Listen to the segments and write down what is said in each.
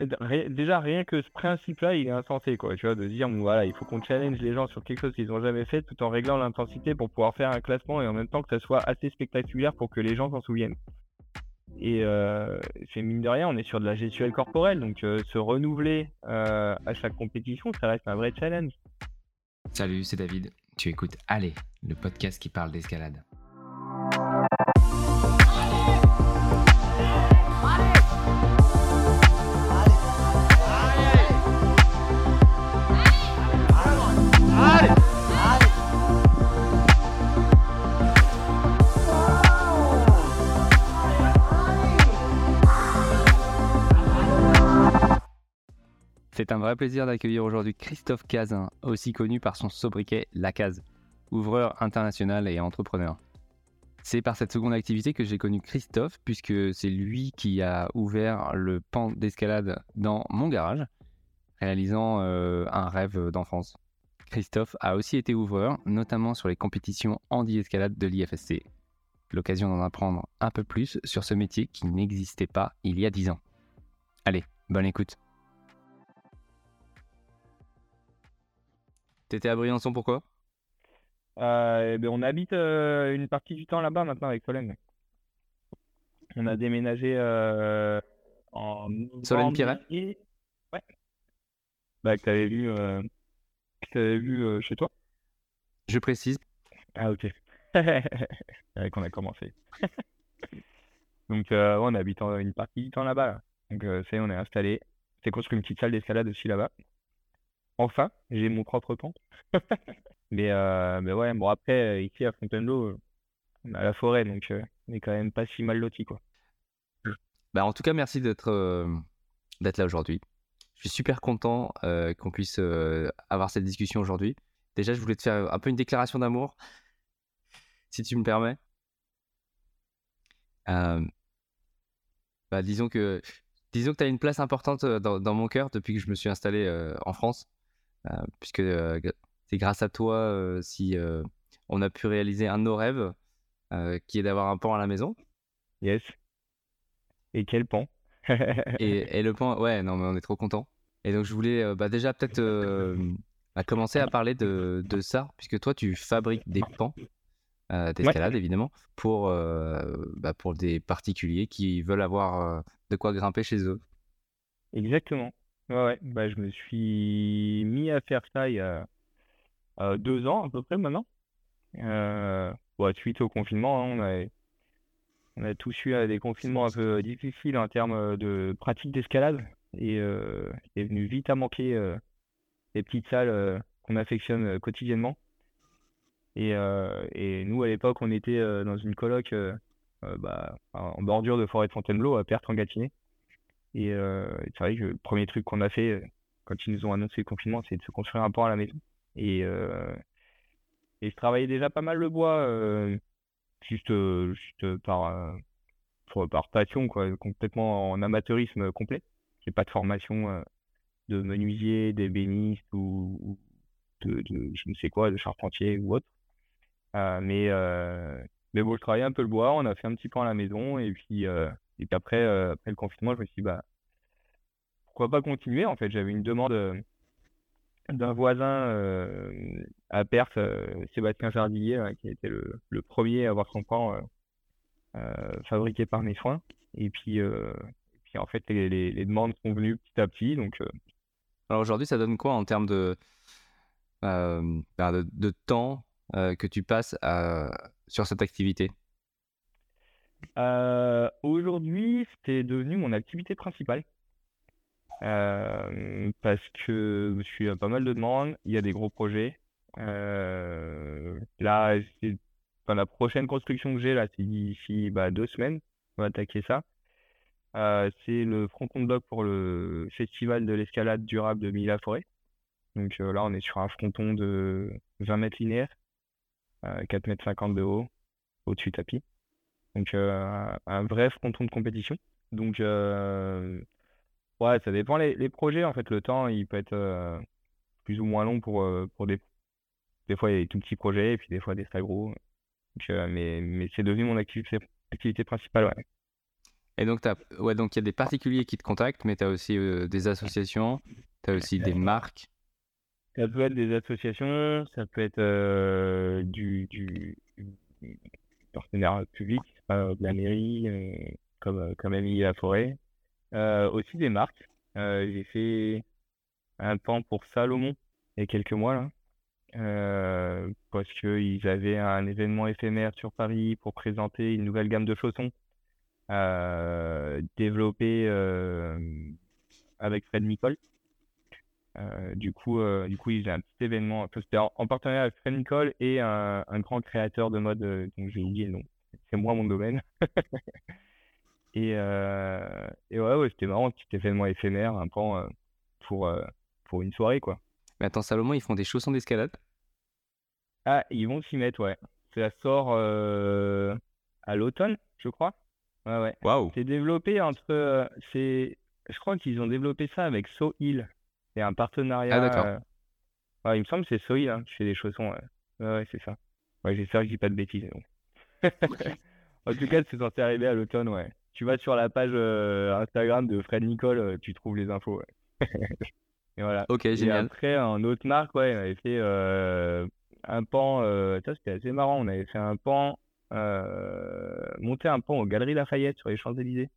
déjà rien que ce principe-là, il est insensé, quoi. Tu vois, de dire, voilà, il faut qu'on challenge les gens sur quelque chose qu'ils n'ont jamais fait, tout en réglant l'intensité pour pouvoir faire un classement et en même temps que ça soit assez spectaculaire pour que les gens s'en souviennent. Et euh, c'est mine de rien, on est sur de la gestuelle corporelle, donc euh, se renouveler euh, à chaque compétition, ça reste un vrai challenge. Salut, c'est David. Tu écoutes Allez, le podcast qui parle d'escalade. C'est un vrai plaisir d'accueillir aujourd'hui Christophe Cazin, aussi connu par son sobriquet La Case, ouvreur international et entrepreneur. C'est par cette seconde activité que j'ai connu Christophe, puisque c'est lui qui a ouvert le pan d'escalade dans mon garage, réalisant euh, un rêve d'enfance. Christophe a aussi été ouvreur, notamment sur les compétitions handi-escalade de l'IFSC. L'occasion d'en apprendre un peu plus sur ce métier qui n'existait pas il y a 10 ans. Allez, bonne écoute. T'étais à Briançon pourquoi? Euh, eh ben, On habite euh, une partie du temps là-bas maintenant avec Solène. On a déménagé euh, en. Solène Piret? Ouais. Bah, que t'avais vu, que vu chez toi. Je précise. Ah, ok. C'est qu'on a commencé. Donc, on habite une partie du temps là-bas. Donc, c'est, on est installé. C'est construit une petite salle d'escalade aussi là-bas. Enfin, j'ai mon propre pan. mais, euh, ouais, bon après, euh, ici à Fontainebleau, on a la forêt, donc euh, on est quand même pas si mal loti, quoi. Bah, en tout cas, merci d'être d'être là aujourd'hui. Je suis super content qu'on puisse avoir cette discussion aujourd'hui. Déjà, je voulais te faire un peu une déclaration d'amour, si tu me permets. bah, disons que disons que tu as une place importante dans, dans, mon cœur depuis que je me suis installé en France. Euh, puisque euh, c'est grâce à toi euh, si on a pu réaliser un de nos rêves, qui est d'avoir un pan à la maison. Yes. Et quel pan? Et, le pan, ouais, non, mais on est trop content. Et donc, je voulais bah, déjà peut-être bah, commencer à parler de, de, ça, puisque toi, tu fabriques des pans d'escalade, évidemment, pour, bah, pour des particuliers qui veulent avoir de quoi grimper chez eux. Exactement. Ouais. Bah, je me suis mis à faire ça il y a euh, deux ans à peu près maintenant. Euh, suite au confinement, hein, on a, on a tous eu euh, des confinements un peu difficiles en termes de pratique d'escalade. Et euh, est venu vite à manquer les petites salles qu'on affectionne quotidiennement. Et, et nous, à l'époque, on était dans une coloc bah, en bordure de forêt de Fontainebleau, à Perth en Gâtinais. Euh, et c'est vrai que le premier truc qu'on a fait euh, quand ils nous ont annoncé le confinement, c'est de se construire un pont à la maison. Et, euh, et je travaillais déjà pas mal le bois, juste, juste par, par passion, quoi, complètement en amateurisme complet. J'ai pas de formation de menuisier, d'ébéniste ou, de, je ne sais quoi, de charpentier ou autre. mais, mais bon, je travaillais un peu le bois, on a fait un petit pont à la maison et puis et puis après, euh, après le confinement, je me suis dit, bah, pourquoi pas continuer En fait, j'avais une demande euh, d'un voisin euh, à Perth, Sébastien Jardillier, qui a été le, le, premier à avoir son pan fabriqué par mes soins. Et puis, puis en fait, les, les, demandes sont venues petit à petit. Donc, Alors aujourd'hui, ça donne quoi en termes de, bah, de, de, temps que tu passes sur cette activité? Euh, aujourd'hui, c'était devenu mon activité principale. Euh, parce que je suis à pas mal de demandes, il y a des gros projets. Euh, là, c'est la prochaine construction que j'ai, là, c'est d'ici bah, deux semaines. On va attaquer ça. c'est le fronton de bloc pour le festival de l'escalade durable de Mille-la-Forêt. Donc là, on est sur un fronton de 20 mètres linéaires, 4 mètres 50 de haut, au-dessus tapis. Donc un vrai fronton de compétition. Donc ouais, ça dépend les, projets en fait. Le temps il peut être plus ou moins long pour, pour des des fois il y a des tout petits projets et puis des fois des très gros. mais mais c'est devenu mon activité, activité principale. Ouais. Et donc, t'as- ouais, donc il y a des particuliers qui te contactent, mais tu as aussi euh, des associations, tu as aussi des marques. Ça peut être des associations, ça peut être euh, du, du, du partenaire public, de la mairie, euh, comme, euh, comme Amélie Laforêt. Euh, aussi des marques. Euh, j'ai fait un pan pour Salomon il y a quelques mois là, euh, parce qu'ils avaient un événement éphémère sur Paris pour présenter une nouvelle gamme de chaussons euh, développée euh, avec Fred Nicole. Euh, du coup, euh, du coup, ils faisaient un petit événement, en, en partenariat avec Fred Nicole et un, un grand créateur de mode, euh, dont j'ai oublié le nom. C'est moi mon domaine. Et, euh, et ouais, ouais, c'était marrant, petit événement éphémère, un pan euh, pour, euh, pour une soirée, quoi. Mais attends, Salomon, ils font des chaussons d'escalade? Ah, ils vont s'y mettre, ouais. Ça sort euh, à l'automne, je crois. Ouais, ouais. Waouh! C'est développé entre. c'est, je crois qu'ils ont développé ça avec Soil. C'est un partenariat. Ah, d'accord. ouais, il me semble que c'est Soil hein, qui fait des chaussons. Ouais, ouais, ouais, c'est ça. Ouais, j'espère que je dis pas de bêtises. bon. En tout cas, c'est censé arriver à l'automne, ouais. Tu vas sur la page euh, Instagram de Fred Nicole, euh, tu trouves les infos, ouais. Et voilà. Ok, Et génial. après, en autre marque, ouais, on avait fait euh, un pan, ça c'était assez marrant, on avait fait un pan, monter un pan aux Galeries Lafayette sur les Champs-Élysées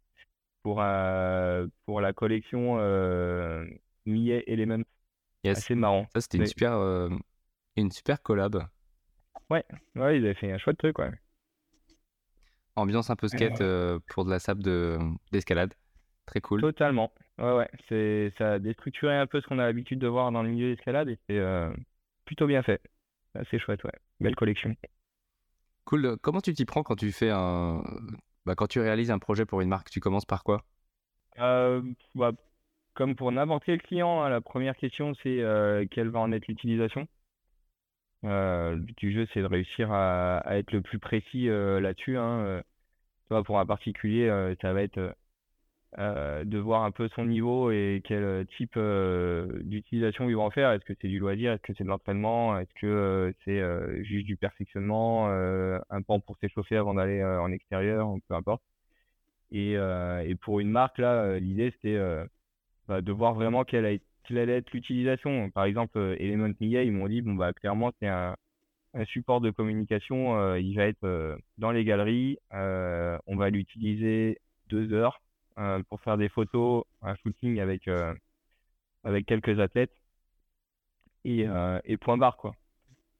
pour, euh, pour la collection euh, Millet Element. Yes. Assez marrant. Ça, c'était une super, euh, une super collab. Ouais, ils avaient fait un chouette truc, ouais. Ambiance un peu skate euh, pour de la sable de, d'escalade. Très cool. Totalement. Ouais, ouais. C'est, ça a déstructuré un peu ce qu'on a l'habitude de voir dans le milieu d'escalade et c'est euh, plutôt bien fait. Assez chouette, ouais. Belle collection. Cool. Comment tu t'y prends quand tu fais un, bah, quand tu réalises un projet pour une marque? Tu commences par quoi? Euh, bah, comme pour n'importe quel client, hein, la première question c'est euh, quelle va en être l'utilisation? Euh, le but du jeu c'est de réussir à, à être le plus précis euh, là-dessus. Hein. Pour un particulier, euh, ça va être euh, euh, de voir un peu son niveau et quel type d'utilisation il va en faire. Est-ce que c'est du loisir? Est-ce que c'est de l'entraînement? Est-ce que c'est juste du perfectionnement? un pan pour s'échauffer avant d'aller en extérieur? Peu importe? Et, et pour une marque, là, l'idée, c'était bah, de voir vraiment quelle, a- allait être l'utilisation. Par exemple, Element Media, ils m'ont dit, bon, bah, clairement, c'est un, un support de communication. euh, il va être euh, dans les galeries. euh, on va l'utiliser deux heures pour faire des photos, un shooting avec, avec quelques athlètes. Et, et point barre, quoi.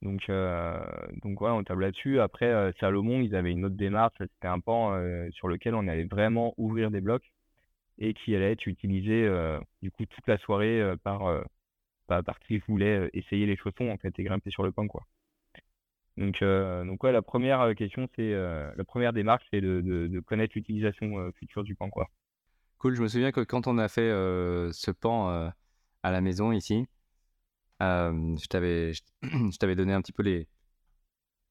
Donc, euh, donc on table là-dessus. Après, Salomon, ils avaient une autre démarche. C'était un pan sur lequel on allait vraiment ouvrir des blocs et qui allait être utilisé du coup toute la soirée par, par, par qui voulait essayer les chaussons en fait et grimper sur le pan quoi. Donc, euh, donc ouais, la première euh, question, c'est euh, la première démarche, c'est de, de, de connaître l'utilisation future du pan quoi. Cool. Je me souviens que quand on a fait ce pan à la maison ici, euh, je t'avais, je t'avais donné un petit peu les,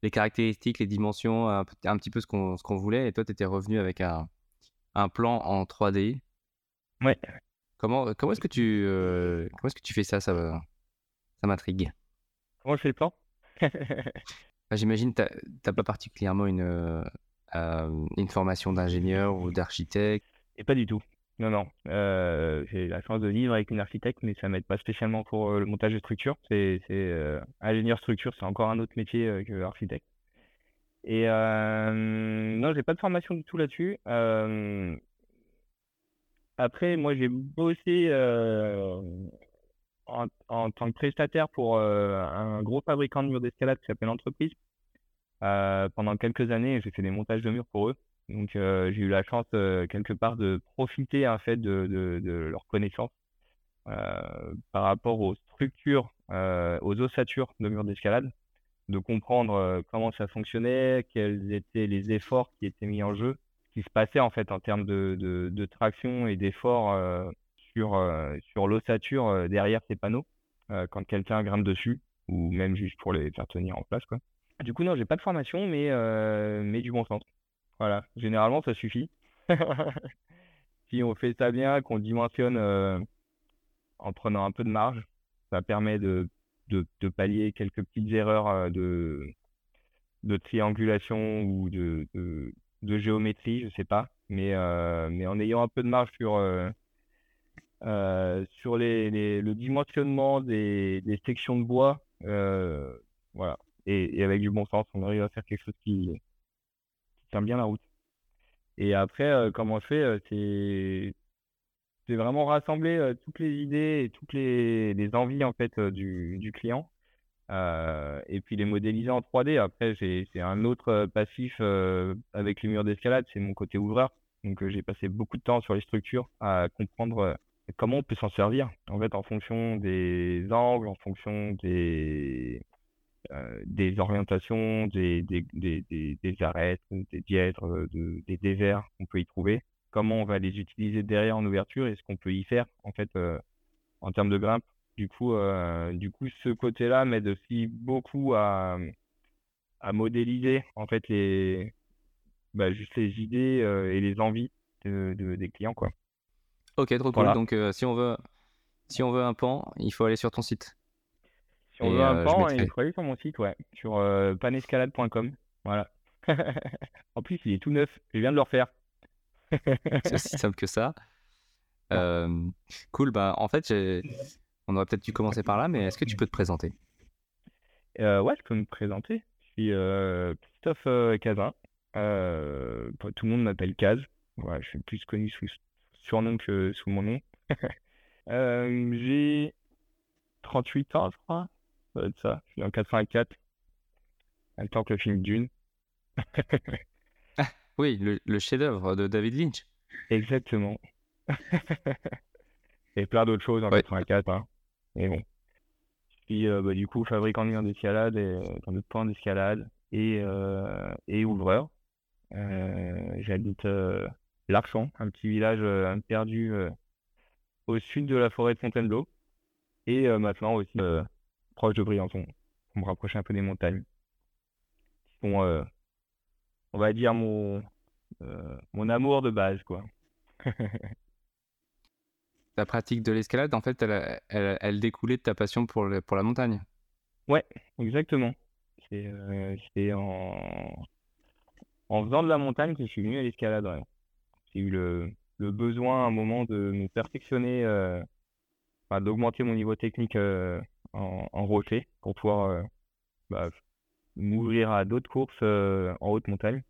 les caractéristiques, les dimensions, un, petit peu ce qu'on, ce qu'on voulait. Et toi, tu étais revenu avec un, un plan en 3D. Ouais. Comment, comment est-ce que tu, euh, comment est-ce que tu fais ça? Ça, ça m'intrigue. Comment je fais le plan? J'imagine que tu n'as pas particulièrement une, euh, euh, une formation d'ingénieur ou d'architecte? Et pas du tout. Non, non. Euh, j'ai la chance de vivre avec une architecte, mais ça m'aide pas spécialement pour le montage de structure. C'est, ingénieur structure, c'est encore un autre métier que architecte. Et non, j'ai pas de formation du tout là-dessus. Après, moi, j'ai bossé en, tant que prestataire pour euh, un gros fabricant de murs d'escalade qui s'appelle Entreprise. Euh, pendant quelques années, j'ai fait des montages de murs pour eux. Donc, euh, j'ai eu la chance, quelque part, de profiter, en fait, de, de, connaissances euh, par rapport aux structures, aux ossatures de murs d'escalade, de comprendre comment ça fonctionnait, quels étaient les efforts qui étaient mis en jeu, ce qui se passait, en fait, en termes de, de, traction et d'efforts sur, euh, sur l'ossature euh, derrière ces panneaux, euh, quand quelqu'un grimpe dessus, ou même juste pour les faire tenir en place, quoi. Du coup, non, j'ai pas de formation, mais, mais du bon sens. Voilà, généralement, ça suffit. Si on fait ça bien, qu'on dimensionne en prenant un peu de marge, ça permet de, de, pallier quelques petites erreurs de, de triangulation ou de, de, de géométrie, je sais pas. mais, mais en ayant un peu de marge sur, sur les, le dimensionnement des, sections de bois. voilà. Et, avec du bon sens, on arrive à faire quelque chose qui, tient bien la route. Et après, comment on fait, c'est c'est vraiment rassembler toutes les idées et toutes les, envies en fait du, client euh, et puis les modéliser en 3D. Après, c'est un autre euh, passif euh, avec les murs d'escalade, c'est mon côté ouvreur. Donc j'ai passé beaucoup de temps sur les structures à comprendre comment on peut s'en servir, en fait, en fonction des angles, en fonction des, des orientations, des, des, des, des, arêtes, des dièdres, des dévers qu'on peut y trouver? Comment on va les utiliser derrière en ouverture et ce qu'on peut y faire, en fait, en termes de grimpe du coup, euh, du coup, ce côté-là m'aide aussi beaucoup à, à modéliser en fait les, bah, juste les idées euh, et les envies de, des clients, quoi. Ok, trop cool. Donc, euh, si on veut, si on veut un pan, il faut aller sur ton site. Si on veut un pan, il faut aller sur mon site, ouais, sur panescalade.com. Voilà. en plus, il est tout neuf. Je viens de le refaire. C'est aussi simple que ça. cool. Bah, en fait, on aurait peut-être dû commencer par là, mais est-ce que tu peux te présenter? Euh, Ouais, je peux me présenter. Je suis euh, Christophe euh, Cazin. tout le monde m'appelle Caz. je suis plus connu sous surnom que sous mon nom. J'ai 38 ans, je crois. Ça ça. Je suis en 84. En même temps que le film Dune. oui, le, le chef-d'œuvre de David Lynch. Exactement. Et plein d'autres choses en 84. Hein. Mais bon. Puis euh, bah, du coup, fabricant de murs d'escalade et euh, de points d'escalade et, euh, et ouvreur. J'habite L'Archon, un petit village perdu au sud de la forêt de Fontainebleau. Et maintenant aussi proche de Briançon, pour me rapprocher un peu des montagnes. On va dire mon, mon amour de base, quoi. ta pratique de l'escalade, en fait, elle, elle, découlait de ta passion pour, pour la montagne. Ouais, exactement. C'est euh, en... en faisant de la montagne que je suis venu à l'escalade. J'ai eu le, le, besoin à un moment de me perfectionner, euh, d'augmenter mon niveau technique euh, en, en, rocher pour pouvoir euh, bah, m'ouvrir à d'autres courses en haute montagne.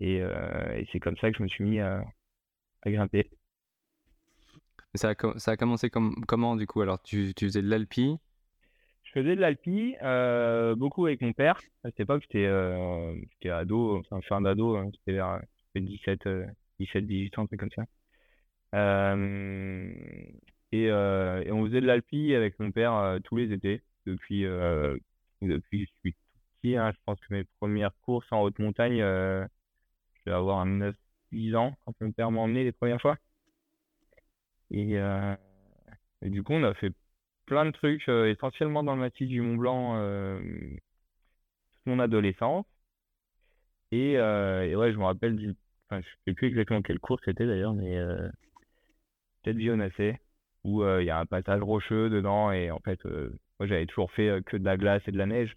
Et, et c'est comme ça que je me suis mis à, à grimper ça a, ça a commencé comme, comment du coup? Alors tu, tu faisais de l'alpi? Je faisais de l'alpi, beaucoup avec mon père. À cette époque, j'étais euh, ado, enfin fin d'ado, hein, j'étais vers 17, 17, 18 ans, un truc comme ça. Euh, et, euh, et, on faisait de l'alpi avec mon père euh, tous les étés, depuis, depuis je suis tout petit. Hein, je pense que mes premières courses en haute montagne, je vais avoir un 9-10 ans quand mon père m'a emmené les premières fois. Et, du coup, on a fait plein de trucs, essentiellement dans le massif du Mont Blanc, toute mon adolescence. Et, ouais, je me rappelle du. Enfin, je sais plus exactement quelle course c'était d'ailleurs, mais peut-être Vionacé, où il y a un passage rocheux dedans. Et en fait, moi, j'avais toujours fait que de la glace et de la neige.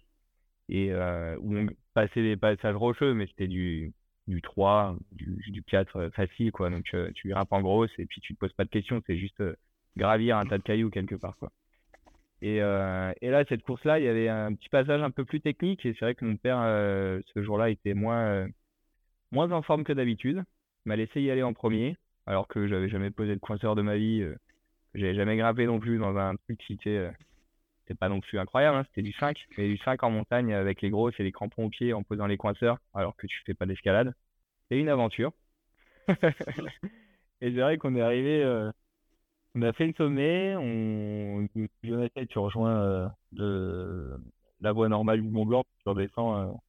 Et où on passait des passages rocheux, mais c'était du, du 3, du, du 4 euh, facile, quoi. Donc, euh, tu grimpes en grosse et puis tu te poses pas de questions, c'est juste euh, gravir un tas de cailloux quelque part, quoi. Et, et là, cette course-là, il y avait un petit passage un peu plus technique et c'est vrai que mon père, ce jour-là, était moins, moins en forme que d'habitude. M'a laissé y aller en premier, alors que j'avais jamais posé de coinceur de ma vie. j'avais jamais grimpé non plus dans un truc qui était c'était pas non plus incroyable, hein, c'était du 5, mais du 5 en montagne avec les grosses et les crampons aux pieds en posant les coinceurs alors que tu fais pas d'escalade. C'est une aventure. et c'est vrai qu'on est arrivé, euh, on a fait le sommet, on, Jonathan, tu rejoins euh, la voie normale du Mont Blanc, tu redescends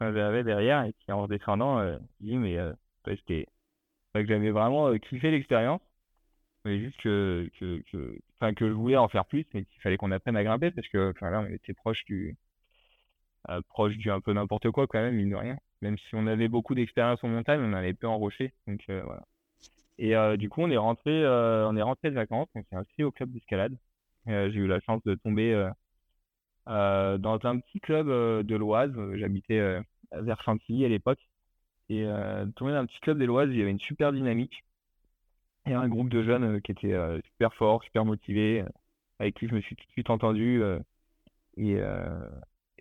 euh, euh, sur Saint-Gervais derrière, et puis en redescendant, euh, je dis, mais euh, que j'avais vraiment kiffé l'expérience mais juste que, que, que, que je voulais en faire plus, mais qu'il fallait qu'on apprenne à grimper parce que là, on était proche du, euh, proche du un peu n'importe quoi quand même, mine de rien. Même si on avait beaucoup d'expérience en montagne, on avait peu en rocher. Donc euh, voilà. Et euh, du coup, on est rentré, on est rentré de vacances, on s'est inscrit au club d'escalade. j'ai eu la chance de tomber dans un petit club de l'Oise. J'habitais vers Chantilly à l'époque. Et euh, tourné dans un petit club des Loises, il y avait une super dynamique. Et un groupe de jeunes qui étaient super forts, super motivés, avec qui je me suis tout de suite entendu. et,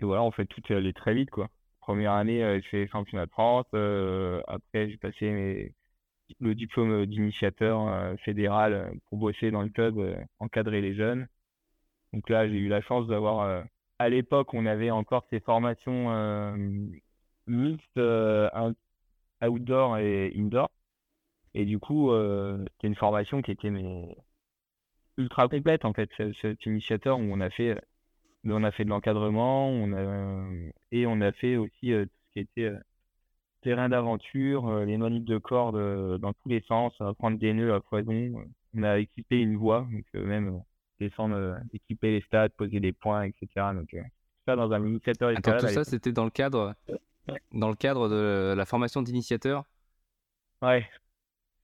voilà, en fait, tout est allé très vite, quoi. Première année, j'ai fait championnat de France. après, j'ai passé le diplôme d'initiateur fédéral pour bosser dans le club, encadrer les jeunes. Donc là, j'ai eu la chance d'avoir. À l'époque, on avait encore ces formations mixtes outdoor et indoor. Et du coup, c'était une formation qui était ultra complète en fait. Cet initiateur où on a fait, on a fait de l'encadrement, et on a fait aussi tout ce qui était terrain d'aventure, les manipes de cordes dans tous les sens, prendre des nœuds à foison. On a équipé une voie, donc même descendre, euh, équiper les stades, poser des points, etc. Donc, euh, ça dans un initiateur Attends, tout ça, c'était dans le cadre, dans le cadre de la formation d'initiateur? Ouais,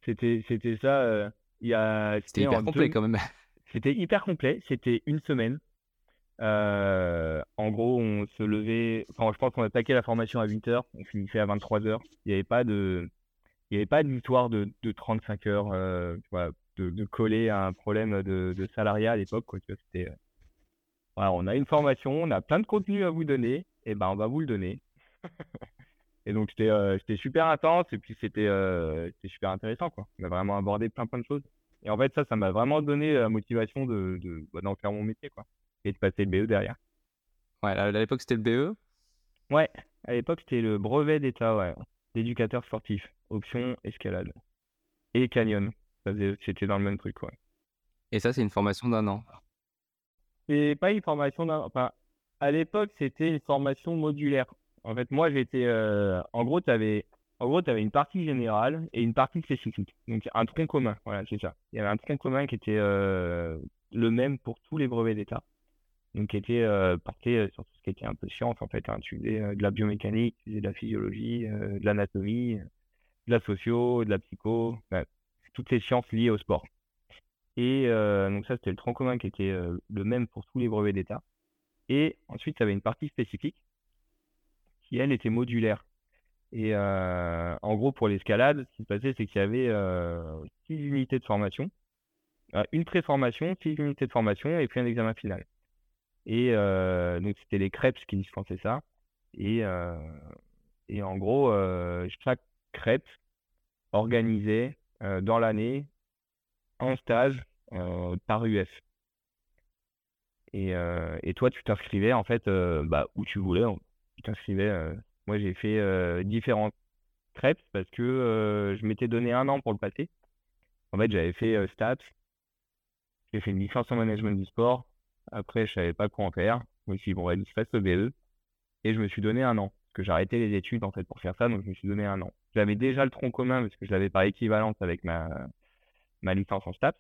c'était, c'était ça. Euh, il y a, c'était hyper complet quand même. C'était hyper complet. C'était une semaine. en gros, on se levait. Enfin, je pense qu'on attaquait la formation à 8h, on finissait à 23h. Il n'y avait pas de. Il n'y avait pas d'histoire de, de 35 heures. Euh, de, coller à un problème de, de salariat à l'époque. C'était, euh, voilà, on a une formation, on a plein de contenu à vous donner, et ben on va vous le donner. et donc c'était, euh, c'était super intense et puis c'était, euh, c'était super intéressant. Quoi. On a vraiment abordé plein plein de choses. Et en fait, ça, ça m'a vraiment donné la motivation de, de, bah, d'en faire mon métier quoi, et de passer le BE derrière. Ouais, à l'époque, c'était le BE Ouais, à l'époque, c'était le brevet d'état ouais, d'éducateur sportif, option escalade et canyon. C'était dans le même truc, ouais. Et ça, c'est une formation d'un an. C'est pas une formation d'un Enfin, à l'époque, c'était une formation modulaire. En fait, moi, j'étais. Euh, en gros, tu avais. En gros, tu avais une partie générale et une partie spécifique. Donc, un tronc commun. Voilà, c'est ça. Il y avait un tronc commun qui était euh, le même pour tous les brevets d'État. Donc, qui était euh, porté sur tout ce qui était un peu science, en fait. Hein. Tu faisais de la biomécanique, tu faisais de la physiologie, de l'anatomie, de la socio, de la psycho toutes les sciences liées au sport. Et euh, donc ça, c'était le tronc commun qui était euh, le même pour tous les brevets d'État. Et ensuite, ça avait une partie spécifique qui, elle, était modulaire. Et euh, en gros, pour l'escalade, ce qui se passait, c'est qu'il y avait six unités de formation, une pré-formation, six unités de formation et puis un examen final. Et donc, c'était les crêpes qui dispensaient ça. Et, et en gros, chaque crêpe organisait dans l'année en stage euh, par UF. Et, euh, et toi, tu t'inscrivais en fait bah, où tu voulais. Tu t'inscrivais. moi, j'ai fait différentes crêpes parce que je m'étais donné un an pour le passer. En fait, j'avais fait stats. J'ai fait une licence en management du sport. Après, je savais pas quoi en faire. Je me suis dit, bon, je fasse le BE. Et je me suis donné un an. Que j'ai arrêté les études, en fait, pour faire ça. Donc, je me suis donné un an. J'avais déjà le tronc commun parce que je l'avais par équivalence avec ma, ma licence en STAPS.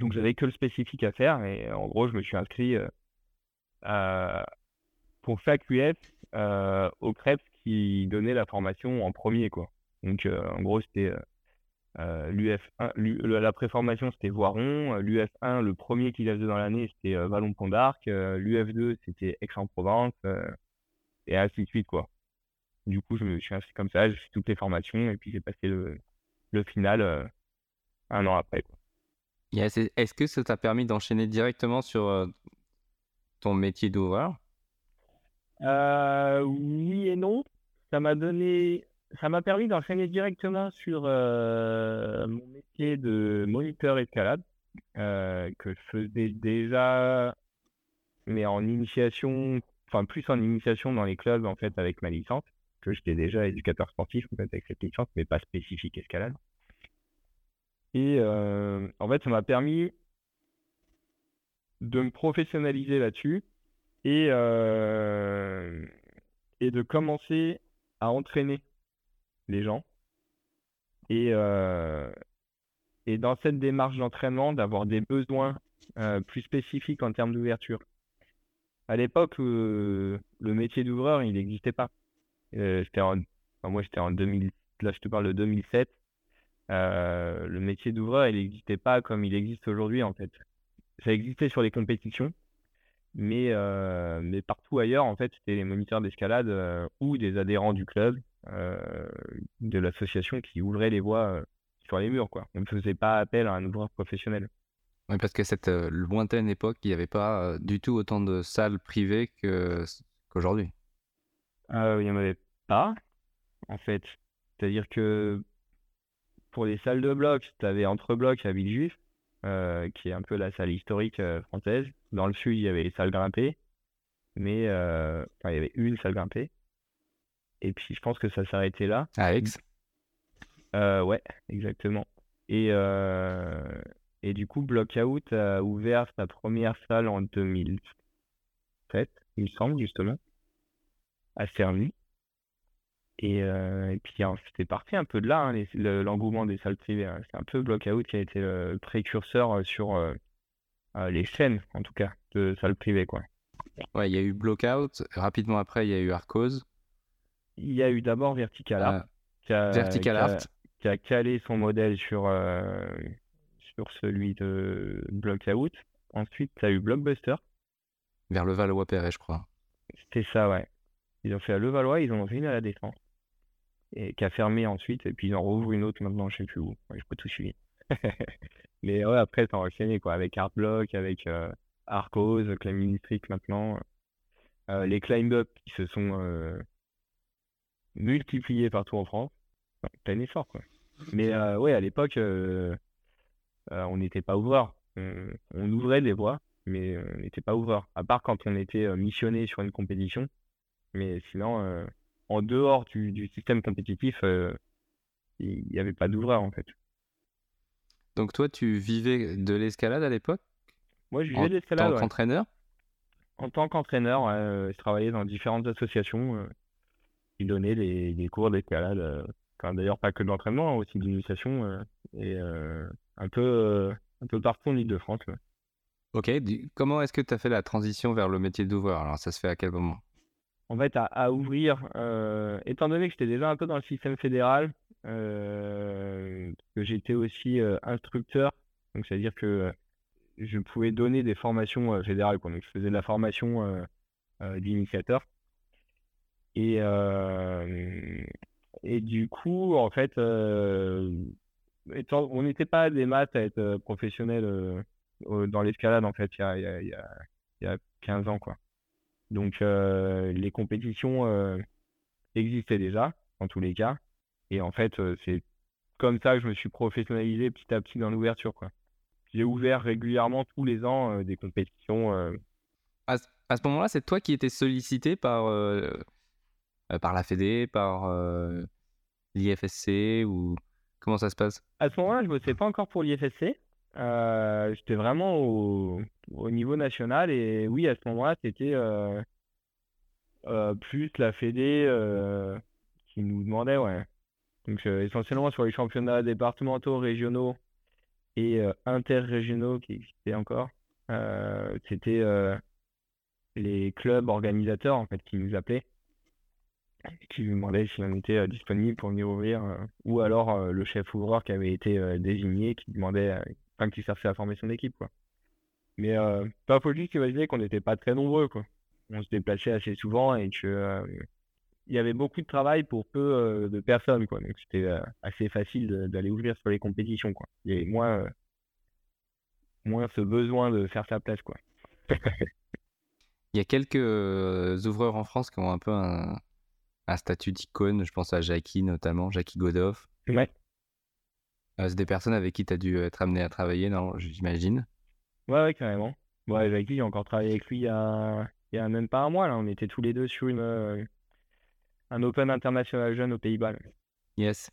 Donc j'avais que le spécifique à faire et en gros je me suis inscrit euh, pour chaque UF euh, au CREPS qui donnait la formation en premier quoi. Donc euh, en gros c'était l'UF1, la préformation c'était Voiron, l'UF1 le premier qu'il avait dans l'année c'était Vallon Pont d'Arc, l'UF2 c'était Aix-en-Provence et ainsi de suite quoi. Du coup, je me suis inscrit comme ça, j'ai fait toutes les formations et puis j'ai passé le, le final euh, un an après. Est-ce que ça t'a permis d'enchaîner directement sur euh, ton métier d'ouvreur? Euh, Oui et non. Ça m'a donné, ça m'a permis d'enchaîner directement sur mon métier de moniteur escalade que je faisais déjà, mais en initiation, enfin plus en initiation dans les clubs en fait avec ma licence que j'étais déjà éducateur sportif en fait, avec cette licence, mais pas spécifique escalade. Et euh, en fait, ça m'a permis de me professionnaliser là-dessus et, euh, et de commencer à entraîner les gens. Et, euh, et dans cette démarche d'entraînement, d'avoir des besoins plus spécifiques en termes d'ouverture. À l'époque, le métier d'ouvreur, il n'existait pas. Euh, moi, j'étais en 2000, là, je te parle de 2007. Euh, le métier d'ouvreur, il n'existait pas comme il existe aujourd'hui, en fait. Ça existait sur les compétitions, mais, euh, mais partout ailleurs, en fait, c'était les moniteurs d'escalade ou des adhérents du club de l'association qui ouvrait les voies sur les murs, quoi. On ne faisait pas appel à un ouvreur professionnel. Oui, parce qu'à cette lointaine époque, il n'y avait pas du tout autant de salles privées qu'aujourd'hui. il n'y en avait pas, en fait. C'est-à-dire que pour les salles de bloc, tu avais entre blocs à Villejuif, euh, qui est un peu la salle historique euh, française. Dans le sud, il y avait les salles grimpées, mais euh, il y avait une salle grimpée. Et puis je pense que ça s'arrêtait là. À Aix Ouais, exactement. Et, et du coup, Blockout a ouvert sa première salle en 2007, il me semble, justement, à Cerny. Et, euh, et puis c'était parti un peu de là, hein, l'engouement des salles privées. Hein. C'est un peu Blockout qui a été le précurseur euh, sur euh, les chaînes, en tout cas, de salles privées. Quoi. Ouais, il y a eu Blockout. Rapidement après, il y a eu Arcos. Il y a eu d'abord Vertical Art. qui a, Vertical Art. Qui a, calé son modèle sur, sur celui de Blockout. Ensuite, tu as eu Blockbuster. Vers le Valois-Perret, je crois. C'était ça, ouais. Ils ont fait à Levallois, ils en ont fait une à la Défense et qui a fermé ensuite, et puis ils en rouvrent une autre maintenant, je sais plus où. Ouais, je peux tout suivre. Mais ouais, après, ça enchaîné, quoi, avec Artblock, avec euh, Arcos, Climb District maintenant. Euh, les Climb Up qui se sont euh, multipliés partout en France. Enfin, plein essor, quoi. Mais euh, ouais, à l'époque, on n'était pas ouvreur. On, on, ouvrait des voies, mais on n'était pas ouvreur. À part quand on était missionné sur une compétition. Mais sinon, en dehors du, système compétitif, euh, il n'y avait pas d'ouvreur en fait. Donc toi, tu vivais de l'escalade à l'époque? Moi, je vivais de l'escalade. En tant qu'entraîneur? En tant qu'entraîneur, je travaillais dans différentes associations euh, qui donnaient des, cours d'escalade. Euh, d'ailleurs, pas que d'entraînement, hein, aussi d'initiation et un peu un peu partout en Ile-de-France. Ok, comment est-ce que tu as fait la transition vers le métier d'ouvreur Alors, ça se fait à quel moment? En fait, à, ouvrir, euh, étant donné que j'étais déjà un peu dans le système fédéral, euh, que j'étais aussi euh, instructeur, donc c'est-à-dire que je pouvais donner des formations fédérales, donc je faisais de la formation d'initiateur. Et, et du coup, en fait, étant, on n'était pas des maths à être professionnels dans l'escalade, en fait, il y a, y, y, y a 15 ans, quoi. Donc euh, les compétitions euh, existaient déjà, en tous les cas. Et en fait, euh, c'est comme ça que je me suis professionnalisé petit à petit dans l'ouverture. J'ai ouvert régulièrement tous les ans des compétitions. À, ce moment-là, c'est toi qui étais sollicité par, par la Fédé, par l'IFSC ou comment ça se passe? À ce moment-là, je ne bossais pas encore pour l'IFSC. Euh, j'étais vraiment au, au, niveau national et oui, à ce moment-là, c'était euh, euh, plus la Fédé qui nous demandait, ouais. Donc essentiellement sur les championnats départementaux, régionaux et interrégionaux qui existaient encore. c'était les clubs organisateurs en fait qui nous appelaient qui nous demandait si on était disponible pour venir ouvrir, ou alors le chef ouvreur qui avait été désigné qui demandait enfin, qui cherchait à former son équipe, quoi. Mais euh, pas faut juste imaginer qu'on n'était pas très nombreux, quoi. On se déplaçait assez souvent et que euh, il y avait beaucoup de travail pour peu euh, de personnes, quoi. Donc c'était euh, assez facile d'aller ouvrir sur les compétitions, quoi. Il y avait moins, moins ce besoin de faire sa place, quoi. il y a quelques ouvreurs en France qui ont un peu un, un statut d'icône. Je pense à Jackie notamment, Jackie Godoff. Ouais. Euh, c'est des personnes avec qui tu as dû être amené à travailler, non J'imagine. Ouais, ouais, carrément. Ouais, lui, j'ai encore travaillé avec lui il y a, il y a même pas un mois. Là. On était tous les deux sur une, euh, un Open international jeune aux Pays-Bas. Yes.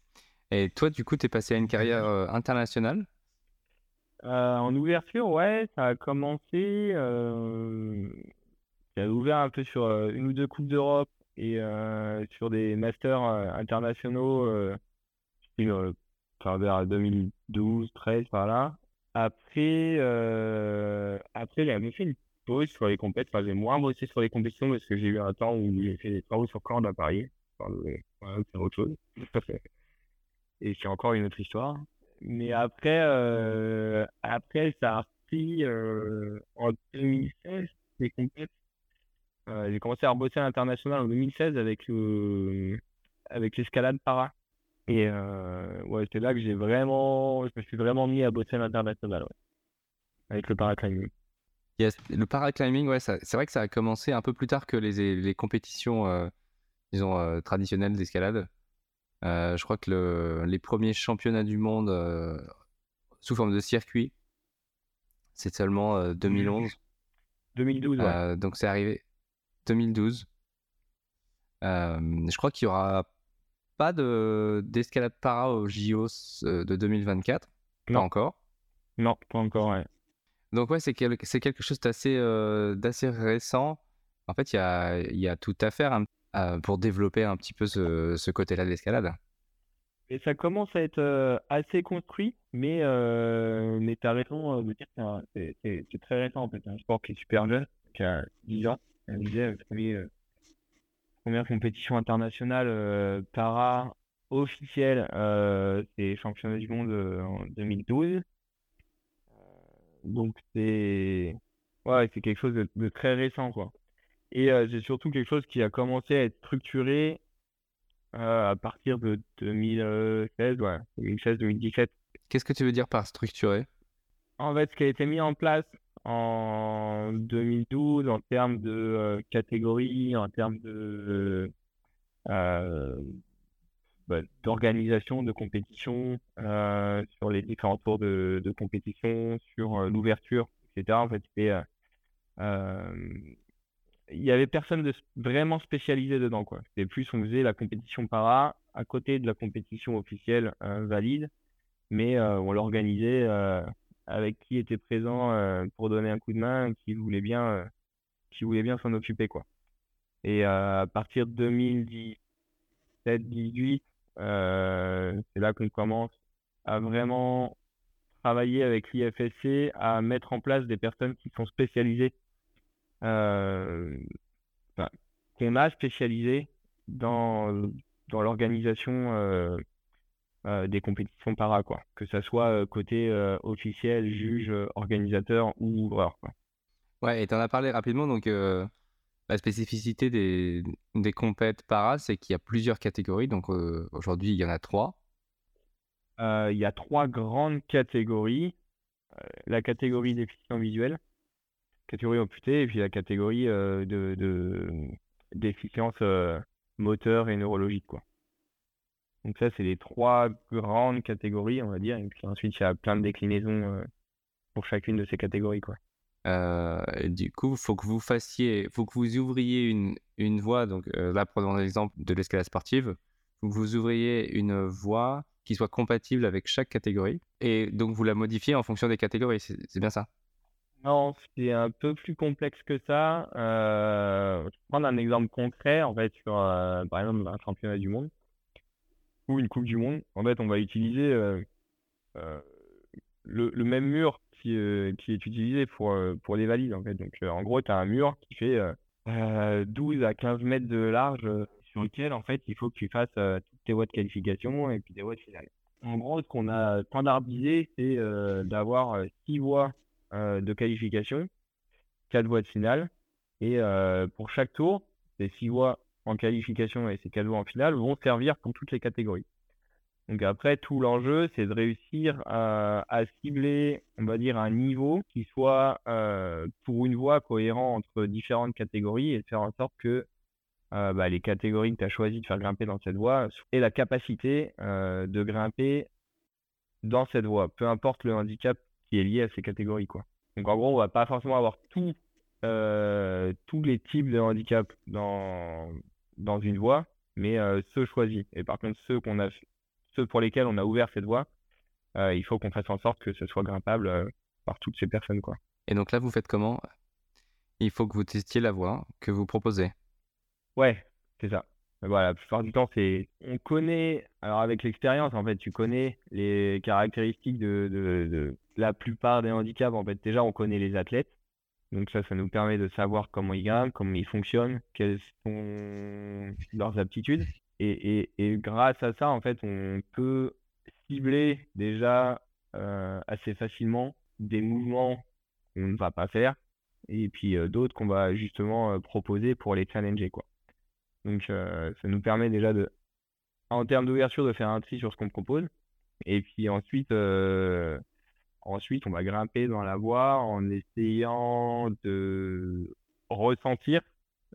Et toi, du coup, tu es passé à une carrière euh, internationale? En ouverture, ouais, ça a commencé. J'ai ouvert un peu sur une ou deux Coupes d'Europe et sur des masters internationaux vers 2012, 13 par là. Après, euh, après, j'ai fait une pause sur les compétitions. Enfin, j'ai moins bossé sur les compétitions parce que j'ai eu un temps où j'ai fait des travaux sur corde à Paris. Enfin, c'est autre chose. Et c'est encore une autre histoire. Mais après, euh, après ça a repris euh, en 2016, les compétitions. Euh, j'ai commencé à bosser à l'international en 2016 avec, avec l'escalade para. Et ouais, c'est là que j'ai vraiment, je me suis vraiment mis à bosser à l'international, ouais, avec le paraclimbing. Yes. Le paraclimbing, ouais, c'est vrai que ça a commencé un peu plus tard que les, les compétitions, disons, traditionnelles d'escalade. je crois que le, les premiers championnats du monde sous forme de circuit, c'est seulement 2011. 2012, ouais. donc c'est arrivé 2012. je crois qu'il y aura pas de d'escalade para au JOS de 2024. Pas encore. Non, pas encore, ouais. Donc ouais, c'est c'est quelque chose d'assez d'assez récent. En fait, il y a, y a tout à faire pour développer un petit peu ce, ce côté-là de l'escalade. Et ça commence à être assez construit, mais, mais tu as raison de dire que c'est très récent en fait. un sport qui est super jeune, qui a 10 ans. Je disais, première compétition internationale para officielle, c'est championnat du monde en 2012. Donc c'est ouais, c'est quelque chose de, très récent quoi. Et c'est surtout quelque chose qui a commencé à être structuré à partir de 2016, ouais, 2016-2017. Qu'est-ce que tu veux dire par structuré? En fait, ce qui a été mis en place en 2012 en termes de catégories, en termes de bah, d'organisation de compétition sur les différents tours de, de compétition, sur l'ouverture, etc. En fait, il y avait personne de vraiment spécialisé dedans quoi. C'était plus on faisait la compétition para à côté de la compétition officielle valide, mais on l'organisait avec qui était présent pour donner un coup de main, qui voulait bien, qui voulait bien s'en occuper quoi. Et à partir de 2017-18, c'est là qu'on commence à vraiment travailler avec l'IFSC à mettre en place des personnes qui sont spécialisées euh, qu'on a spécialisé dans, dans l'organisation euh, euh, des compétitions para, quoi. Que ça soit côté officiel, juge, organisateur ou ouvreur, quoi. Ouais, et tu en as parlé rapidement, donc la spécificité des, des compètes para, c'est qu'il y a plusieurs catégories. Donc aujourd'hui, il y en a trois. il y a trois grandes catégories. la catégorie déficient visuel, catégorie amputée et puis la catégorie euh, de, de déficience euh, moteur et neurologique quoi. Donc ça c'est les trois grandes catégories on va dire et puis ensuite il y a plein de déclinaisons euh, pour chacune de ces catégories quoi. du coup, faut que vous fassiez, faut que vous ouvriez une, une voie. Donc là, prenons l'exemple de l'escalade sportive. Faut que vous ouvriez une voie qui soit compatible avec chaque catégorie. Et donc vous la modifiez en fonction des catégories. C'est bien ça? Non, c'est un peu plus complexe que ça. Euh, je vais prendre un exemple concret, en fait, sur, euh, par exemple, un championnat du monde ou une coupe du monde. En fait, on va utiliser euh, le, même mur qui, qui est utilisé pour, pour les valides, en fait. Donc, en gros, tu as un mur qui fait 12 à 15 mètres de large sur lequel, en fait, il faut que tu fasses tes voies de qualification et puis des voies de finale. En gros, ce qu'on a standardisé, c'est d'avoir six voies euh, de qualification, 4 voies de finale. Et euh, pour chaque tour, ces 6 voies en qualification et 4 voies en finale vont servir pour toutes les catégories. Donc après, tout l'enjeu, c'est de réussir à, cibler, on va dire, un niveau qui soit euh, pour une voie cohérent entre différentes catégories et de faire en sorte que bah, les catégories que tu as choisi de faire grimper dans cette voie aient la capacité de grimper dans cette voie, peu importe le handicap qui est lié à ces catégories. Quoi. Donc en gros, on va pas forcément avoir euh, tous les types de handicap dans, dans une voie, mais euh, ceux choisis. Et par contre, ceux, qu'on a, ceux pour lesquels on a ouvert cette voie, euh, il faut qu'on fasse en sorte que ce soit grimpable par toutes ces personnes. Quoi. Et donc là, vous faites comment? Il faut que vous testiez la voie que vous proposez. Ouais, c'est ça. Voilà, la plupart du temps, c'est. On connaît. Alors, avec l'expérience, en fait, tu connais les caractéristiques de, de, la plupart des handicaps. En fait, déjà, on connaît les athlètes. Donc, ça, ça nous permet de savoir comment ils grimpent, comment ils fonctionnent, quelles sont leurs aptitudes. Et, et, et grâce à ça, en fait, on peut cibler déjà euh, assez facilement des mouvements qu'on ne va pas faire et puis euh, d'autres qu'on va justement euh, proposer pour les challenger, quoi. Donc, ça nous permet déjà de en termes d'ouverture, de faire un tri sur ce qu'on propose. Et puis ensuite, ensuite, on va grimper dans la voie en essayant de ressentir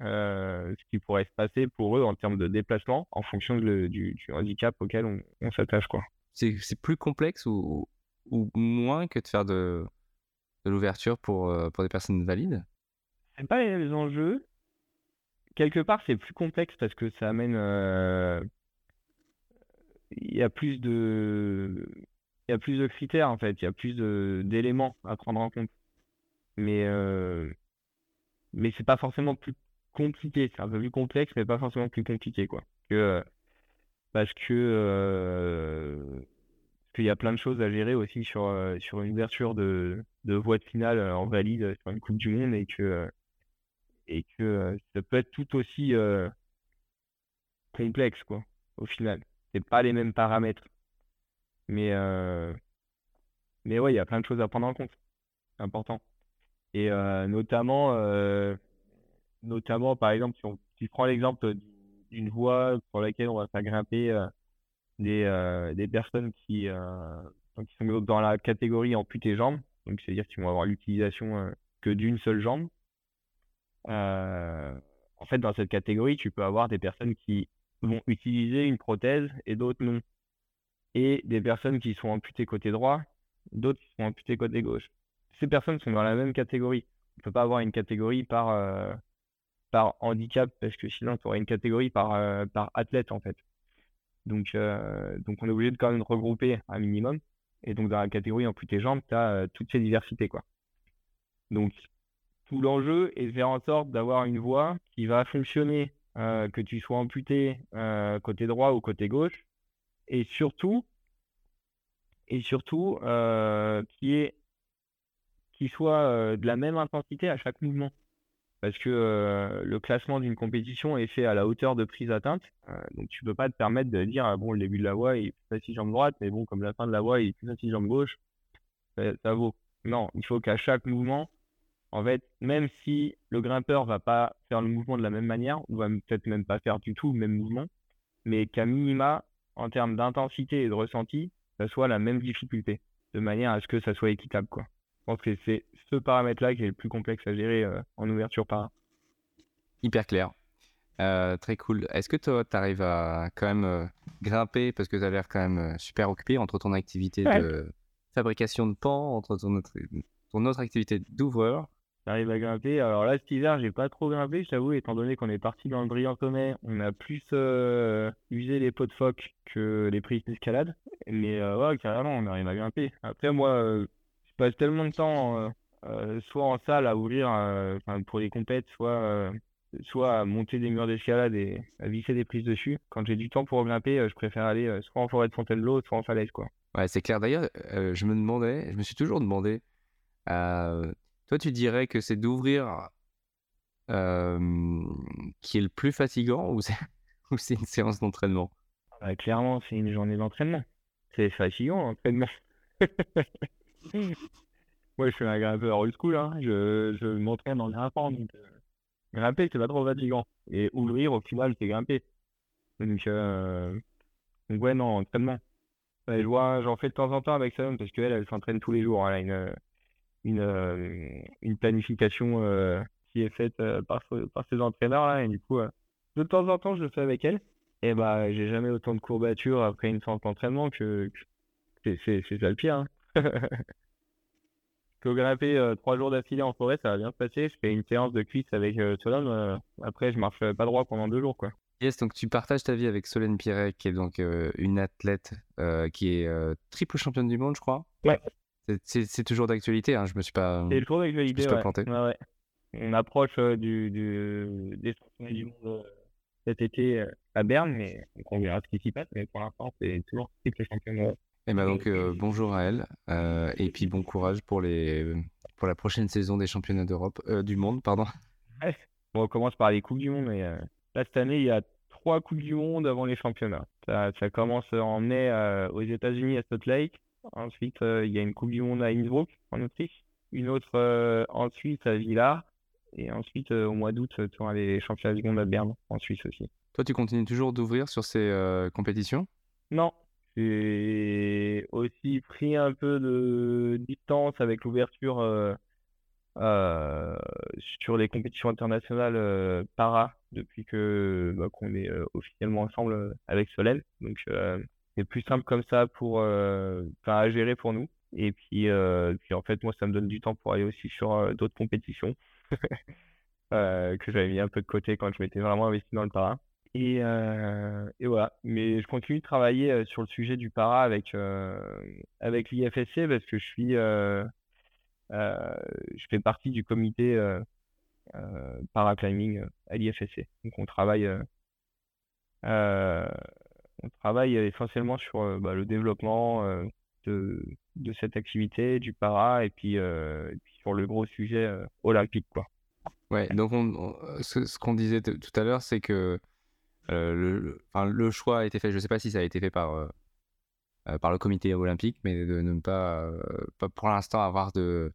euh, ce qui pourrait se passer pour eux en termes de déplacement en fonction du, handicap auquel on, s'attache. quoi. C'est plus complexe ou, ou, moins que de faire de, de l'ouverture pour, euh, pour des personnes valides? C'est pas les enjeux. Quelque part, c'est plus complexe parce que ça amène il y a plus de y a plus de critères en fait, il y a plus d'éléments à prendre en compte. Mais euh, mais c'est pas forcément plus compliqué, c'est un peu plus complexe, mais pas forcément plus compliqué quoi. Que, parce que euh, qu'il y a plein de choses à gérer aussi sur euh, sur une ouverture de de voie de finale en valide sur une Coupe du Monde et que et que ça peut être tout aussi complexe quoi au final c'est pas les mêmes paramètres. Mais, euh, mais ouais, il y a plein de choses à prendre en compte. Important. Et euh, notamment, euh, notamment, par exemple, si on si prend l'exemple d'une voie pour laquelle on va faire grimper des, des personnes qui, qui sont dans la catégorie amputé jambes, donc c'est-à-dire qu'ils vont avoir l'utilisation que d'une seule jambe. en fait, dans cette catégorie, tu peux avoir des personnes qui vont utiliser une prothèse et d'autres non. Et des personnes qui sont amputées côté droit, d'autres qui sont amputées côté gauche. Ces personnes sont dans la même catégorie. On ne peut pas avoir une catégorie par, euh, par handicap parce que sinon tu aurais une catégorie par, euh, par athlète en fait. Donc, euh, donc on est obligé de quand même regrouper un minimum. Et donc dans la catégorie amputé jambes, tu as toutes ces diversités. Quoi. Donc tout l'enjeu est de faire en sorte d'avoir une voie qui va fonctionner que tu sois amputé côté droit ou côté gauche, et surtout, et surtout euh, qui est qui soit de la même intensité à chaque mouvement. Parce que le classement d'une compétition est fait à la hauteur de prise atteinte. donc tu peux pas te permettre de dire ah, bon le début de la voie est plus facile jambe droite, mais bon comme la fin de la voie est plus facile jambe gauche, ça vaut. Non, il faut qu'à chaque mouvement, en fait, même si le grimpeur va pas faire le mouvement de la même manière, ou va peut-être même pas faire du tout le même mouvement, mais qu'à minima, en termes d'intensité et de ressenti, ça soit la même difficulté, de manière à ce que ça soit équitable, quoi. Je pense que c'est ce paramètre-là qui est le plus complexe à gérer euh, en ouverture par. Hyper clair. Euh, très cool. Est-ce que toi, tu arrives à quand même euh, grimper, parce que tu as l'air quand même super occupé entre ton activité de fabrication de pans, entre ton autre, ton autre activité d'ouvreur J'arrive à grimper. Alors là, cet hiver, j'ai pas trop grimpé, je t'avoue, étant donné qu'on est parti dans le brillant sommet, on a plus euh, usé les pots de phoque que les prises d'escalade. Mais euh, ouais, carrément, on arrive à grimper. Après, moi, euh, je passe tellement de temps soit en salle à ouvrir pour les compètes, soit, soit à monter des murs d'escalade et à visser des prises dessus. Quand j'ai du temps pour grimper, je préfère aller soit en forêt de Fontainebleau, soit en falaise, quoi. Ouais, c'est clair. D'ailleurs, je me demandais, je me suis toujours demandé. Toi, tu dirais que c'est d'ouvrir qui est le plus fatigant ou c'est, une séance d'entraînement? Bah, Clairement, c'est une journée d'entraînement. C'est fatigant l'entraînement. Moi, je suis un grimpeur old school. Hein. Je, m'entraîne en grimpant. Euh, grimper, c'est pas trop fatigant. Et ouvrir, au final, c'est grimper. Donc, euh, ouais, non, entraînement. je vois, j'en fais de temps en temps avec Salon parce qu'elle, elle s'entraîne tous les jours. Elle a une, une, euh, une planification euh, qui est faite euh, par, par ces entraîneurs-là. Et du coup, de temps en temps, je le fais avec elle. Et bah, j'ai jamais autant de courbatures après une séance d'entraînement que, c'est ça le pire. Hein. que grimper trois jours d'affilée en forêt, ça va bien se passer. Je fais une séance de cuisse avec Solène. après, je marche pas droit pendant deux jours. Quoi. Yes, donc tu partages ta vie avec Solène Piret, qui est donc une athlète qui est triple championne du monde, je crois. Ouais. C'est toujours d'actualité, hein, je me suis pas. C'est toujours d'actualité, ouais. On approche euh, du, du, des championnats du monde euh, cet été euh, à Berne, mais on verra ce qui s'y passe. Mais pour l'instant, c'est toujours triple championnat. Et bah donc bonjour à elle et puis bon courage pour les pour la prochaine saison des championnats d'Europe du monde pardon. Bon, on commence par les coupes du monde mais là cette année il y a trois coupes du monde avant les championnats. Ça, ça commence en mai aux États-Unis à Salt Lake. Ensuite, euh, il y a une Coupe du Monde à Innsbruck, en Autriche. Une autre euh, ensuite à Villars. Et ensuite, euh, au mois d'août, tu auras les championnats du monde à Berne, en Suisse aussi. Toi, tu continues toujours d'ouvrir sur ces compétitions? Non, j'ai aussi pris un peu de distance avec l'ouverture euh, euh, sur les compétitions internationales euh, para depuis que bah, qu'on est officiellement ensemble avec Solène. Donc c'est plus simple comme ça pour euh, à gérer pour nous. Et puis, euh, puis en fait moi ça me donne du temps pour aller aussi sur euh, d'autres compétitions que j'avais mis un peu de côté quand je m'étais vraiment investi dans le para. Et, euh, et voilà. Mais je continue de travailler sur le sujet du para avec, euh, avec l'IFSC parce que je suis, euh, je fais partie du comité paraclimbing à l'IFSC. Donc on travaille, on travaille essentiellement sur euh, bah, le développement euh, de, cette activité, du para, et puis, euh, sur le gros sujet euh, olympique, quoi. Ouais, donc on, on- ce, qu'on disait tout à l'heure, c'est que euh, le, choix a été fait, je ne sais pas si ça a été fait par, euh, euh, par le comité olympique, mais de ne pas, euh, pour l'instant avoir de,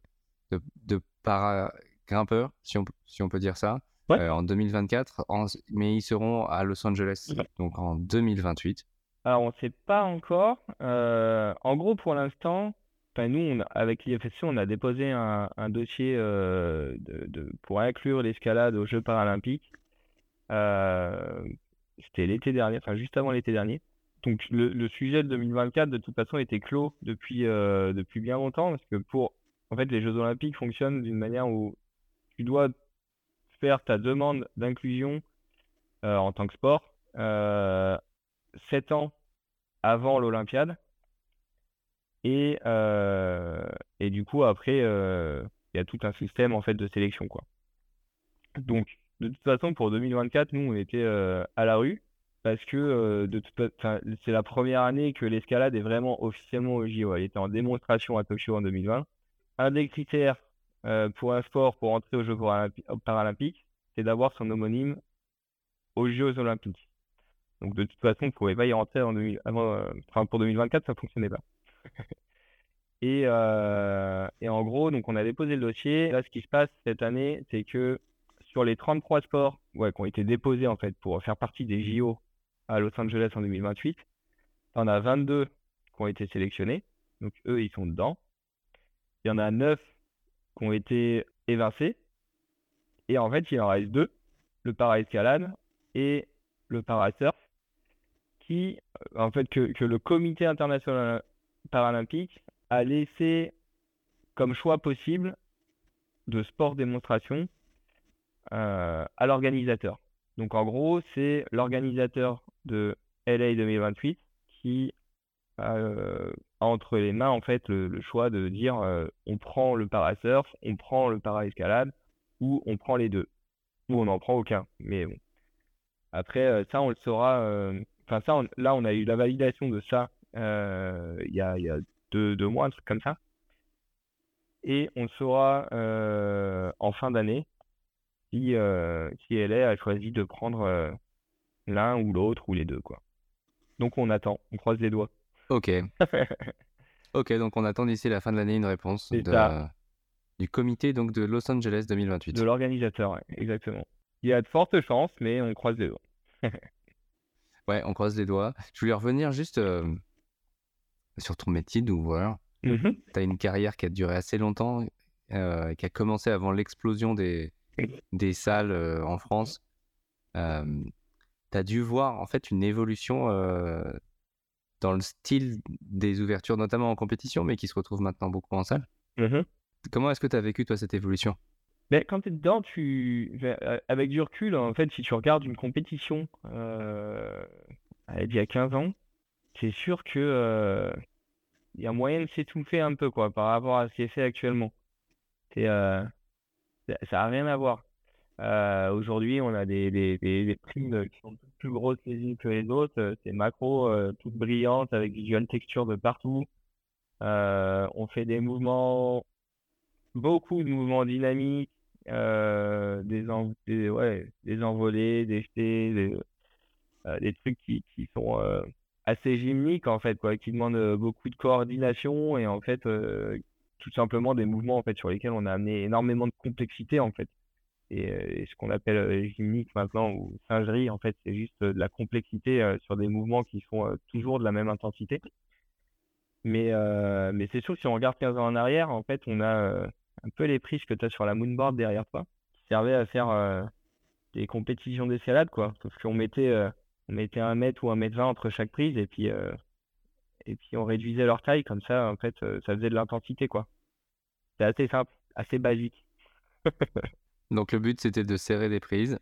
de, para-grimpeurs, si on, si on peut dire ça, Ouais. euh, en 2024, en- mais ils seront à Los Angeles, donc en 2028. Alors, on ne sait pas encore. Euh, en gros, pour l'instant, nous, on a- avec l'IFSC, on a déposé un, un dossier euh, de, de- pour inclure l'escalade aux Jeux paralympiques. C'était l'été dernier, enfin juste avant l'été dernier. Donc, le, le sujet de 2024, de toute façon, était clos depuis, depuis bien longtemps, parce que pour, en fait, les Jeux olympiques fonctionnent d'une manière où tu dois faire ta demande d'inclusion euh, en tant que sport. Euh, 7 ans avant l'Olympiade. Et, euh, et du coup, après, euh, il y a tout un système en fait de sélection, quoi. Donc, de toute façon, pour 2024, nous, on était à la rue parce que de toute enfin, c'est la première année que l'escalade est vraiment officiellement au JO. Elle était en démonstration à Tokyo en 2020. Un des critères euh, pour un sport pour entrer aux Jeux paralympi- paralympiques, c'est d'avoir son homonyme aux Jeux olympiques. Donc de toute façon, on ne pouvait pas y rentrer en 2000 avant, euh, enfin, pour 2024, ça ne fonctionnait pas. Et, euh, et en gros, donc on a déposé le dossier. Là, ce qui se passe cette année, c'est que sur les 33 sports ouais, qui ont été déposés en fait pour faire partie des JO à Los Angeles en 2028, on a 22 qui ont été sélectionnés. Donc eux, ils sont dedans. Il y en a 9 ont été évincés. Et en fait, il en reste deux, le para-escalade et le para-surf, qui, euh, en fait, que, que le comité international paralympique a laissé comme choix possible de sport démonstration euh, à l'organisateur. Donc en gros, c'est l'organisateur de LA 2028 qui entre les mains en fait le, le choix de dire on prend le parasurf, on prend le para-escalade ou on prend les deux ou on n'en prend aucun. Mais bon. Après ça on le saura. Enfin ça là on a eu la validation de ça il y a, deux, deux mois un truc comme ça. Et on saura euh, en fin d'année si, si LA a choisi de prendre l'un ou l'autre ou les deux quoi. Donc on attend, on croise les doigts. Ok, ok, donc on attend d'ici la fin de l'année une réponse C'est de- ça. du comité donc de Los Angeles 2028. De l'organisateur, ouais, exactement. Il y a de fortes chances, mais on croise les doigts. Ouais, on croise les doigts. Je voulais revenir juste euh, sur ton métier d'ouvreur. Mhm. Tu as une carrière qui a duré assez longtemps, euh, qui a commencé avant l'explosion des, des salles euh, en France. tu as dû voir en fait une évolution dans le style des ouvertures, notamment en compétition, mais qui se retrouve maintenant beaucoup en salle. Mhm. Comment est-ce que tu as vécu toi cette évolution? Mais quand tu es dedans, tu... avec du recul, en fait, si tu regardes une compétition euh, il y a 15 ans, c'est sûr que euh, y a moyen de s'étouffer un peu quoi, par rapport à ce qui est fait actuellement. C'est, euh, ça ça a rien à voir. Euh, aujourd'hui, on a des, des, des, des primes qui sont plus grosses les unes que les autres. Euh, C'est macro, euh, toutes brillantes, avec visual texture de partout. Euh, on fait des mouvements, beaucoup de mouvements dynamiques, euh, des, en- des, envolées, des jetés, des, trucs qui, sont assez gymniques en fait, quoi, qui demandent beaucoup de coordination et en fait, tout simplement des mouvements en fait sur lesquels on a amené énormément de complexité en fait. Et, ce qu'on appelle gymnique maintenant ou singerie, en fait, c'est juste de la complexité sur des mouvements qui sont toujours de la même intensité. Mais, mais c'est sûr si on regarde 15 ans en arrière, en fait, on a un peu les prises que tu as sur la moonboard derrière toi, qui servaient à faire des compétitions d'escalade, quoi. Parce qu'on mettait, on mettait un mètre ou un mètre vingt entre chaque prise, et puis, et puis on réduisait leur taille, comme ça, en fait, ça faisait de l'intensité, quoi. C'est assez simple, assez basique. Donc le but, c'était de serrer des prises.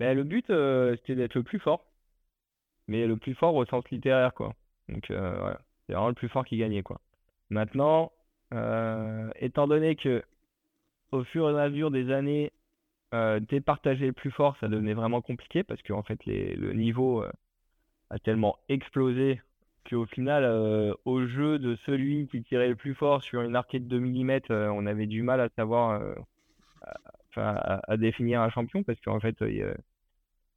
Ben, le but, c'était d'être le plus fort. Mais le plus fort au sens littéraire, quoi. Donc, voilà. C'est vraiment le plus fort qui gagnait, quoi. Maintenant, étant donné que au fur et à mesure des années, euh, départager le plus fort, ça devenait vraiment compliqué parce qu'en fait, le niveau euh, a tellement explosé qu'au final, euh, au jeu de celui qui tirait le plus fort sur une arcade de 2 mm, on avait du mal à savoir, à, définir un champion parce qu'en fait,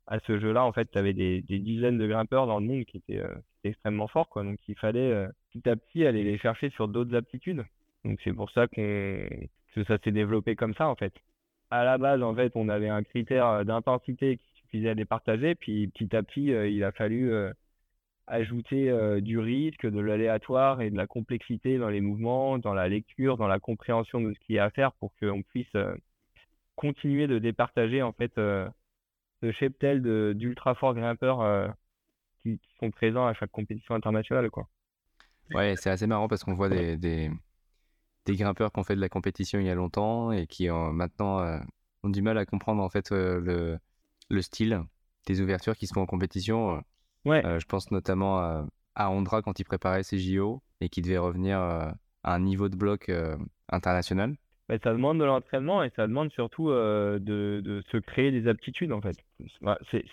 à ce jeu-là, en fait, tu avais des, dizaines de grimpeurs dans le monde qui étaient, extrêmement forts, quoi. Donc, il fallait petit à petit aller les chercher sur d'autres aptitudes. Donc, c'est pour ça qu'on que ça s'est développé comme ça en fait. À la base, en fait, on avait un critère euh, d'intensité qui suffisait à les partager, puis petit à petit, euh, il a fallu euh, ajouter du risque, de l'aléatoire et de la complexité dans les mouvements, dans la lecture, dans la compréhension de ce qu'il y a à faire pour qu'on puisse continuer de départager en fait ce cheptel d'ultra forts grimpeurs qui, sont présents à chaque compétition internationale quoi. Ouais, c'est assez marrant parce qu'on voit des, des grimpeurs qui ont fait de la compétition il y a longtemps et qui maintenant euh, ont du mal à comprendre en fait euh, le, le, style des ouvertures qui se font en compétition. Ouais. Euh, je pense notamment à, à, Ondra quand il préparait ses JO et qui devait revenir à un niveau de bloc international. Bah, ça demande de l'entraînement et ça demande surtout de, de, se créer des aptitudes en fait.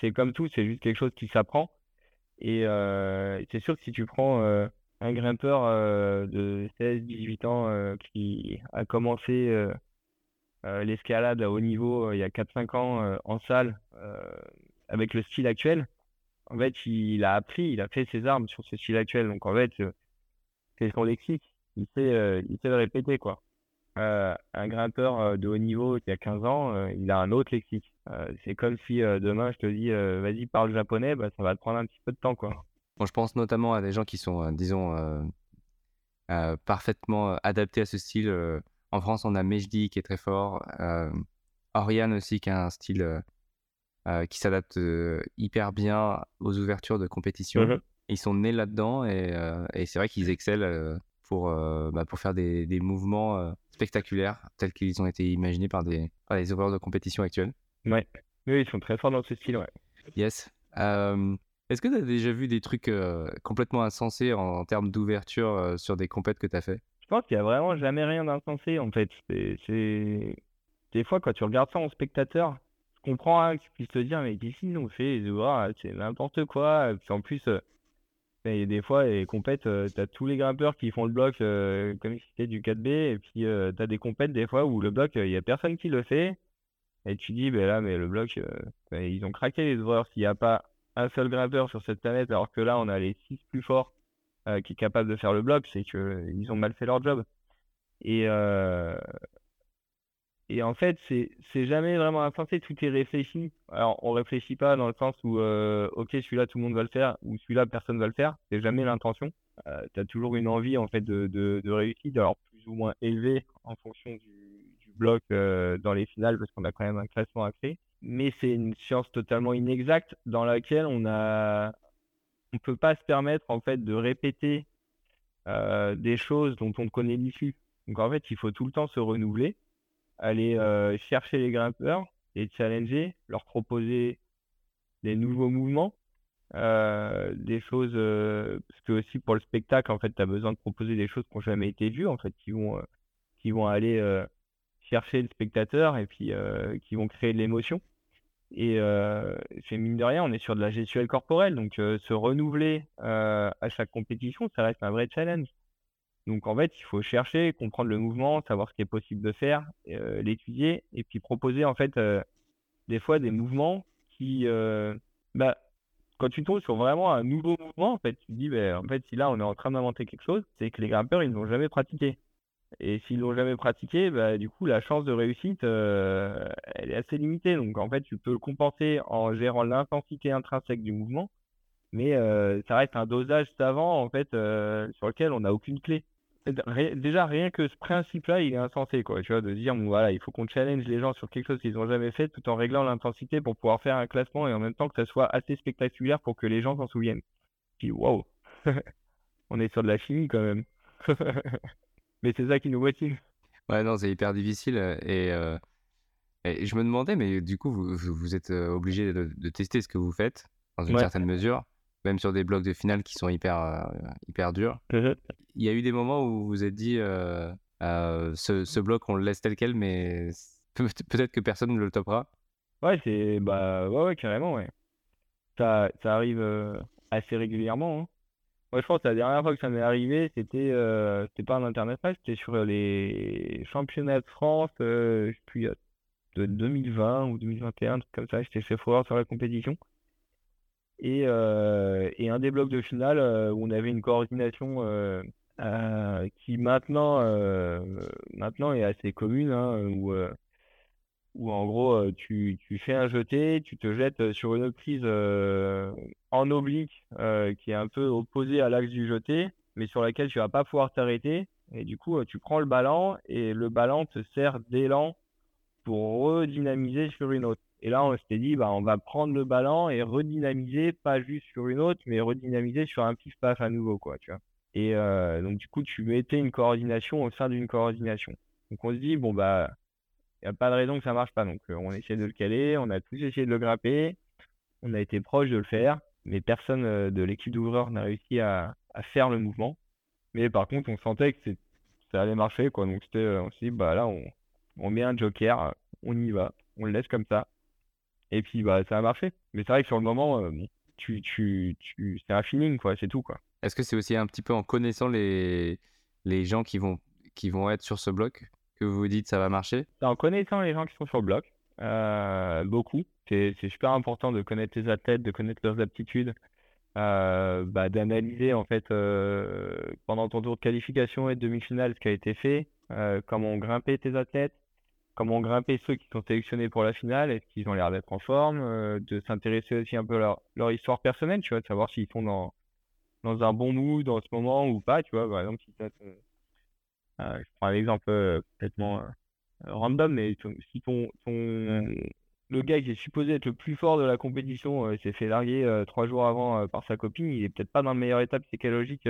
C'est comme tout, c'est juste quelque chose qui s'apprend. Et c'est sûr que si tu prends un grimpeur euh, de 16-18 ans euh, qui a commencé euh, l'escalade à haut niveau il y a 4-5 ans en salle avec le style actuel. En fait, il a appris, il a fait ses armes sur ce style actuel. Donc en fait, c'est son lexique. Il sait, il sait le répéter quoi. Un grimpeur de haut niveau qui a 15 ans, il a un autre lexique. c'est comme si demain je te dis vas-y parle japonais, bah, ça va te prendre un petit peu de temps quoi je pense notamment à des gens qui sont, euh, disons, euh, euh, parfaitement adaptés à ce style. en France, on a Mejdi qui est très fort, Oriane aussi qui a un style qui s'adapte hyper bien aux ouvertures de compétition. Mmh Ils sont nés là-dedans et, c'est vrai qu'ils excellent pour, bah, pour faire des, mouvements spectaculaires tels qu'ils ont été imaginés par des, par les ouvreurs de compétition actuels. Ouais. Oui, ils sont très forts dans ce style, ouais. Yes. Est-ce que tu as déjà vu des trucs complètement insensés en, termes d'ouverture sur des compètes que tu as fait? Je pense qu'il n'y a vraiment jamais rien d'insensé en fait. C'est des fois quand tu regardes ça en spectateur, je comprends hein, que tu puisses te dire mais qu'ici on fait les c'est n'importe quoi. Puis en plus, a des fois les compètes, tu as tous les grimpeurs qui font le bloc comme si c'était du 4B et puis tu as des compètes des fois où le bloc, il n'y a personne qui le fait. Et tu dis, ben là, mais le bloc, ben, ils ont craqué les ouvreurs s'il n'y a pas un seul grimpeur sur cette planète, alors que là, on a les six plus forts euh, qui est capable de faire le bloc, c'est qu'ils ont mal fait leur job. Et, euh, et en fait, c'est jamais vraiment insensé, tout est réfléchi. Alors, on réfléchit pas dans le sens où, euh, ok, celui-là, tout le monde va le faire, ou celui-là, personne va le faire. C'est jamais l'intention. tu as toujours une envie, en fait, de, de, de réussite, alors plus ou moins élevée en fonction du, du bloc dans les finales, parce qu'on a quand même un classement à créer mais c'est une science totalement inexacte dans laquelle on a on peut pas se permettre en fait de répéter euh, des choses dont on connaît l'issue. Donc en fait, il faut tout le temps se renouveler, aller euh, chercher les grimpeurs, les challenger, leur proposer des nouveaux mouvements, euh, des choses parce que aussi pour le spectacle en fait, tu as besoin de proposer des choses qui n'ont jamais été vues en fait, qui vont qui vont aller chercher le spectateur et puis euh, qui vont créer de l'émotion. Et euh, c'est mine de rien, on est sur de la gestuelle corporelle, donc euh, se renouveler à chaque compétition, ça reste un vrai challenge. Donc en fait, il faut chercher, comprendre le mouvement, savoir ce qui est possible de faire, l'étudier, et puis proposer en fait des fois des mouvements qui, bah, quand tu tombes sur vraiment un nouveau mouvement, en fait, tu te dis, bah, en fait, si là on est en train d'inventer quelque chose, c'est que les grimpeurs ils n'ont jamais pratiqué. Et s'ils l'ont jamais pratiqué, bah, du coup, la chance de réussite, euh, elle est assez limitée. Donc, en fait, tu peux le compenser en gérant l'intensité intrinsèque du mouvement, mais euh, ça reste un dosage savant, en fait, euh, sur lequel on n'a aucune clé. Déjà, rien que ce principe-là, il est insensé, quoi. Tu vois, de dire, bon, voilà, il faut qu'on challenge les gens sur quelque chose qu'ils n'ont jamais fait, tout en réglant l'intensité pour pouvoir faire un classement et en même temps que ça soit assez spectaculaire pour que les gens s'en souviennent. Puis, waouh, on est sur de la chimie quand même. Mais c'est ça qui nous motive. Ouais, non, c'est hyper difficile. Et, et, je me demandais, mais du coup, vous, vous êtes obligé de, tester ce que vous faites dans une certaine mesure, même sur des blocs de finale qui sont hyper, hyper durs. Mmh Il y a eu des moments où vous vous êtes dit, ce, ce, bloc, on le laisse tel quel, mais peut-être que personne ne le topera. Ouais, c'est bah ouais, ouais, carrément, ouais. Ça, ça arrive assez régulièrement. Hein. Moi, je pense que la dernière fois que ça m'est arrivé, c'était euh, c'était pas en international, c'était sur les championnats de France, euh, je sais de 2020 ou 2021, un truc comme ça. J'étais chef sur la compétition. Et, euh, et un des blocs de finale où on avait une coordination qui maintenant, maintenant est assez commune, hein, où où en gros, euh, tu, tu, fais un jeté, tu te jettes euh, sur une prise euh, en oblique qui est un peu opposée à l'axe du jeté, mais sur laquelle tu vas pas pouvoir t'arrêter. Et du coup, tu prends le ballon et le ballon te sert d'élan pour redynamiser sur une autre. Et là, on s'était dit, bah, on va prendre le ballon et redynamiser, pas juste sur une autre, mais redynamiser sur un pif-paf à nouveau, quoi, tu vois. Et donc, du coup, tu mettais une coordination au sein d'une coordination. Donc, on se dit, bon, bah, il n'y a pas de raison que ça marche pas. Donc, euh, on essaie de le caler, on a tous essayé de le grapper, on a été proche de le faire, mais personne euh, de l'équipe d'ouvreurs n'a réussi à, faire le mouvement. Mais par contre, on sentait que ça allait marcher, quoi. Donc, euh, on s'est dit, bah là, on, met un joker, on y va, on le laisse comme ça. Et puis, bah, ça a marché. Mais c'est vrai que sur le moment, tu, tu, tu, c'est un feeling, quoi, c'est tout, quoi. Est-ce que c'est aussi un petit peu en connaissant les, les gens qui vont, qui vont être sur ce bloc que vous vous dites ça va marcher? En connaissant les gens qui sont sur le bloc, euh, beaucoup. C'est super important de connaître les athlètes, de connaître leurs aptitudes, euh, bah, d'analyser en fait euh, pendant ton tour de qualification et de demi-finale ce qui a été fait, comment ont grimpé tes athlètes, comment grimpé ceux qui sont sélectionnés pour la finale, est-ce qu'ils ont l'air d'être en forme, de s'intéresser aussi un peu à leur, leur, histoire personnelle, tu vois, de savoir s'ils sont dans, dans un bon mood dans ce moment ou pas, tu vois, par exemple, si euh, je prends un exemple euh, complètement euh, random, mais si ton, le gars qui est supposé être le plus fort de la compétition s'est fait larguer trois jours avant par sa copine, il est peut-être pas dans le meilleur état psychologique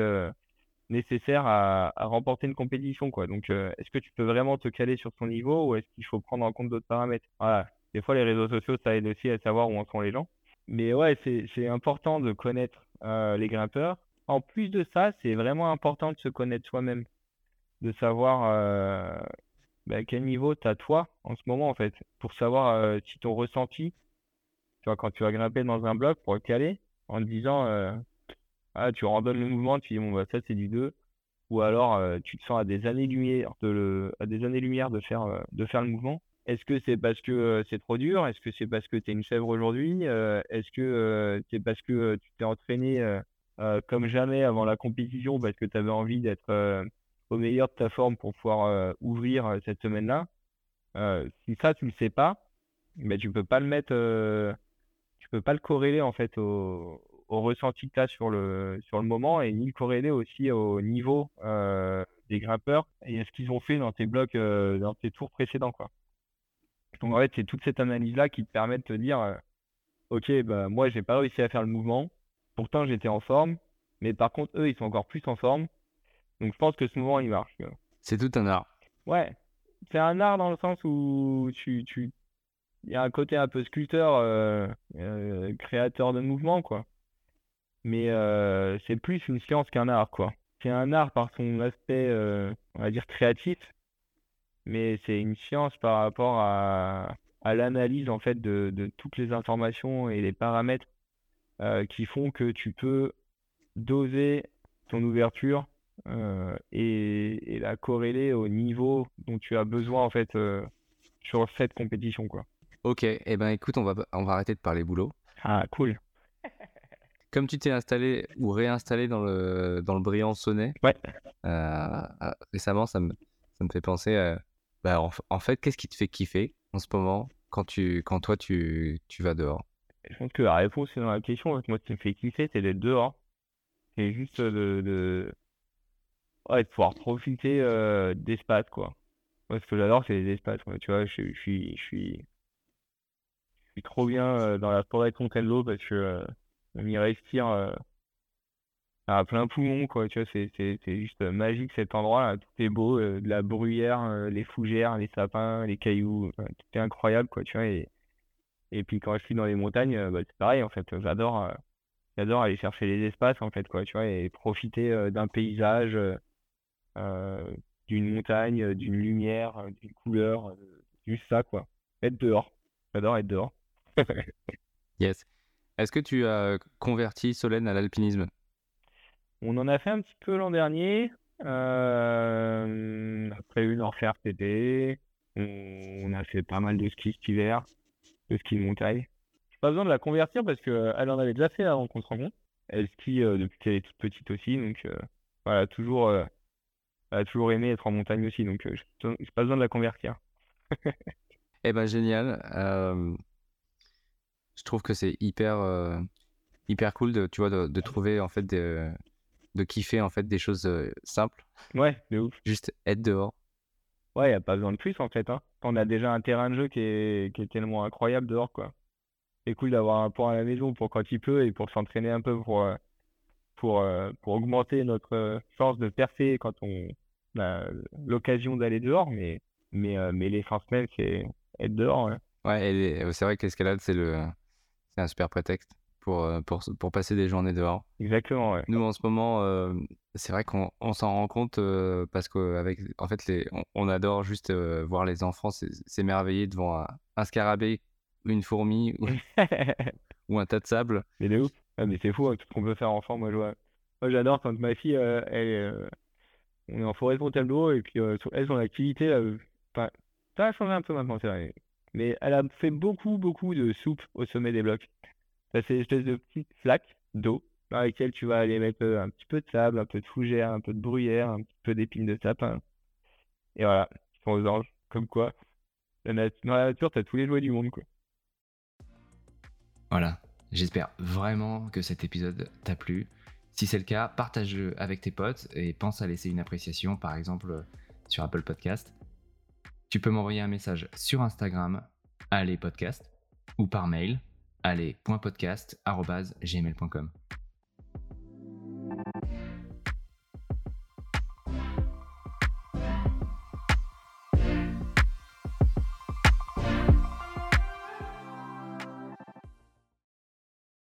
nécessaire à, remporter une compétition, quoi. Donc, est-ce que tu peux vraiment te caler sur son niveau ou est-ce qu'il faut prendre en compte d'autres paramètres? Voilà. Des fois, les réseaux sociaux, ça aide aussi à savoir où en sont les gens. Mais ouais, c'est important de connaître les grimpeurs. En plus de ça, c'est vraiment important de se connaître soi-même de savoir euh, bah, quel niveau tu as toi en ce moment en fait, pour savoir euh, si ton ressenti, tu vois, quand tu vas grimper dans un bloc pour le caler, en te disant euh, ah, tu randonnes le mouvement, tu dis bon bah ça c'est du 2, ou alors tu te sens à des années-lumière de le, à des années-lumière de faire de faire le mouvement. Est-ce que c'est parce que c'est trop dur? Est-ce que c'est parce que tu es une chèvre aujourd'hui? Est-ce que c'est parce que tu t'es entraîné comme jamais avant la compétition parce que tu avais envie d'être au meilleur de ta forme pour pouvoir euh, ouvrir euh, cette semaine-là? Euh, si ça, tu le sais pas, mais tu peux pas le mettre, tu peux pas le corréler en fait au, ressenti que tu as sur le, sur le moment et ni le corréler aussi au niveau des grimpeurs et à ce qu'ils ont fait dans tes blocs, dans tes tours précédents. Quoi. Donc en fait, c'est toute cette analyse-là qui te permet de te dire, ok, bah, moi, j'ai pas réussi à faire le mouvement, pourtant j'étais en forme, mais par contre, eux, ils sont encore plus en forme. Donc je pense que ce mouvement, il marche. C'est tout un art. Ouais. C'est un art dans le sens où tu, tu... Il y a un côté un peu sculpteur, euh, euh, créateur de mouvement, quoi. Mais euh, c'est plus une science qu'un art, quoi. C'est un art par son aspect, on va dire, créatif, mais c'est une science par rapport à, à l'analyse, en fait, de, de, toutes les informations et les paramètres qui font que tu peux doser ton ouverture euh, et, la corréler au niveau dont tu as besoin en fait euh, sur cette compétition quoi. Ok, et eh ben écoute, on va, on va arrêter de parler boulot. Ah cool. Comme tu t'es installé ou réinstallé dans le, dans le brillant sonnet ouais. Euh, récemment, ça me, Ça me fait penser à. Bah, en, en fait, qu'est-ce qui te fait kiffer en ce moment quand, tu, quand toi, tu, tu vas dehors? Je pense que la réponse est dans la question. Moi, ce qui me fait kiffer, c'est d'être dehors. C'est juste de, de... Ouais, de pouvoir profiter euh, d'espace, quoi. Moi, ce que j'adore, c'est les espaces. quoi. Tu vois, je, je suis, je suis, je suis trop bien euh, dans la forêt de Fontainebleau parce que euh, on y respire euh, à plein poumon, quoi. Tu vois, c'est, juste magique cet endroit-là. Tout est beau, euh, de la bruyère, euh, les fougères, les sapins, les cailloux, tout est incroyable, quoi. Tu vois, et, et puis quand je suis dans les montagnes, bah, c'est pareil, en fait. J'adore, j'adore aller chercher les espaces, en fait, quoi. Tu vois, et profiter d'un paysage, d'une montagne, d'une lumière, d'une couleur, juste ça, quoi. Être dehors. J'adore être dehors. Yes. Est-ce que tu as converti Solène à l'alpinisme? On en a fait un petit peu l'an dernier. Euh, on a prévu d'en refaire cet été. On, a fait pas mal de ski cet hiver, de ski de montagne. J'ai pas besoin de la convertir parce que euh, en avait déjà fait avant qu'on se rencontre. Elle skie euh, depuis qu'elle est toute petite aussi, donc euh, voilà, toujours, elle a toujours aimé être en montagne aussi, donc j'ai pas besoin de la convertir. Eh ben génial. Je trouve que c'est hyper, euh, hyper cool de, tu vois, de, de trouver en fait de, de kiffer en fait des choses euh, simples, Ouais, de ouf. juste être dehors. Ouais, y a pas besoin de plus en fait, hein. On a déjà un terrain de jeu qui est, qui est tellement incroyable dehors, quoi. C'est cool d'avoir un pont à la maison pour quand il pleut et pour s'entraîner un peu pour, euh, pour, pour augmenter notre chance de percer quand on a l'occasion d'aller dehors. Mais, mais, euh, mais l'essentiel, c'est être dehors. ouais. Ouais, c'est vrai que l'escalade c'est le, c'est un super prétexte pour, euh, pour, pour passer des journées dehors. Exactement, ouais. Nous, en ce moment, euh, c'est vrai qu'on on s'en rend compte euh, parce qu'avec, en fait, les, on, on adore juste euh, voir les enfants s'é- s'émerveiller devant un, un scarabée, une fourmi ou, ou un tas de sable. Mais de ouf. Ah, mais c'est fou, hein, tout ce qu'on peut faire enfant. Moi, je vois- moi, j'adore quand ma fille, elle, est, on est en forêt de Fontainebleau et puis elle, son activité, là, ça a changé un peu maintenant, c'est vrai. Mais elle a fait beaucoup, beaucoup de soupe au sommet des blocs. Ça, c'est une espèce de petites flaques d'eau dans lesquelles tu vas aller mettre euh, un petit peu de sable, un peu de fougère, un peu de bruyère, un petit peu d'épines de sapin. Et voilà, ils sont aux anges. Comme quoi, dans la nature, t'as tous les jouets du monde, quoi. Voilà, j'espère vraiment que cet épisode t'a plu. Si c'est le cas, partage-le avec tes potes et pense à laisser une appréciation, par exemple sur Apple Podcast. Tu peux m'envoyer un message sur Instagram, allez podcast, ou par mail, allez.podcast.gmail.com.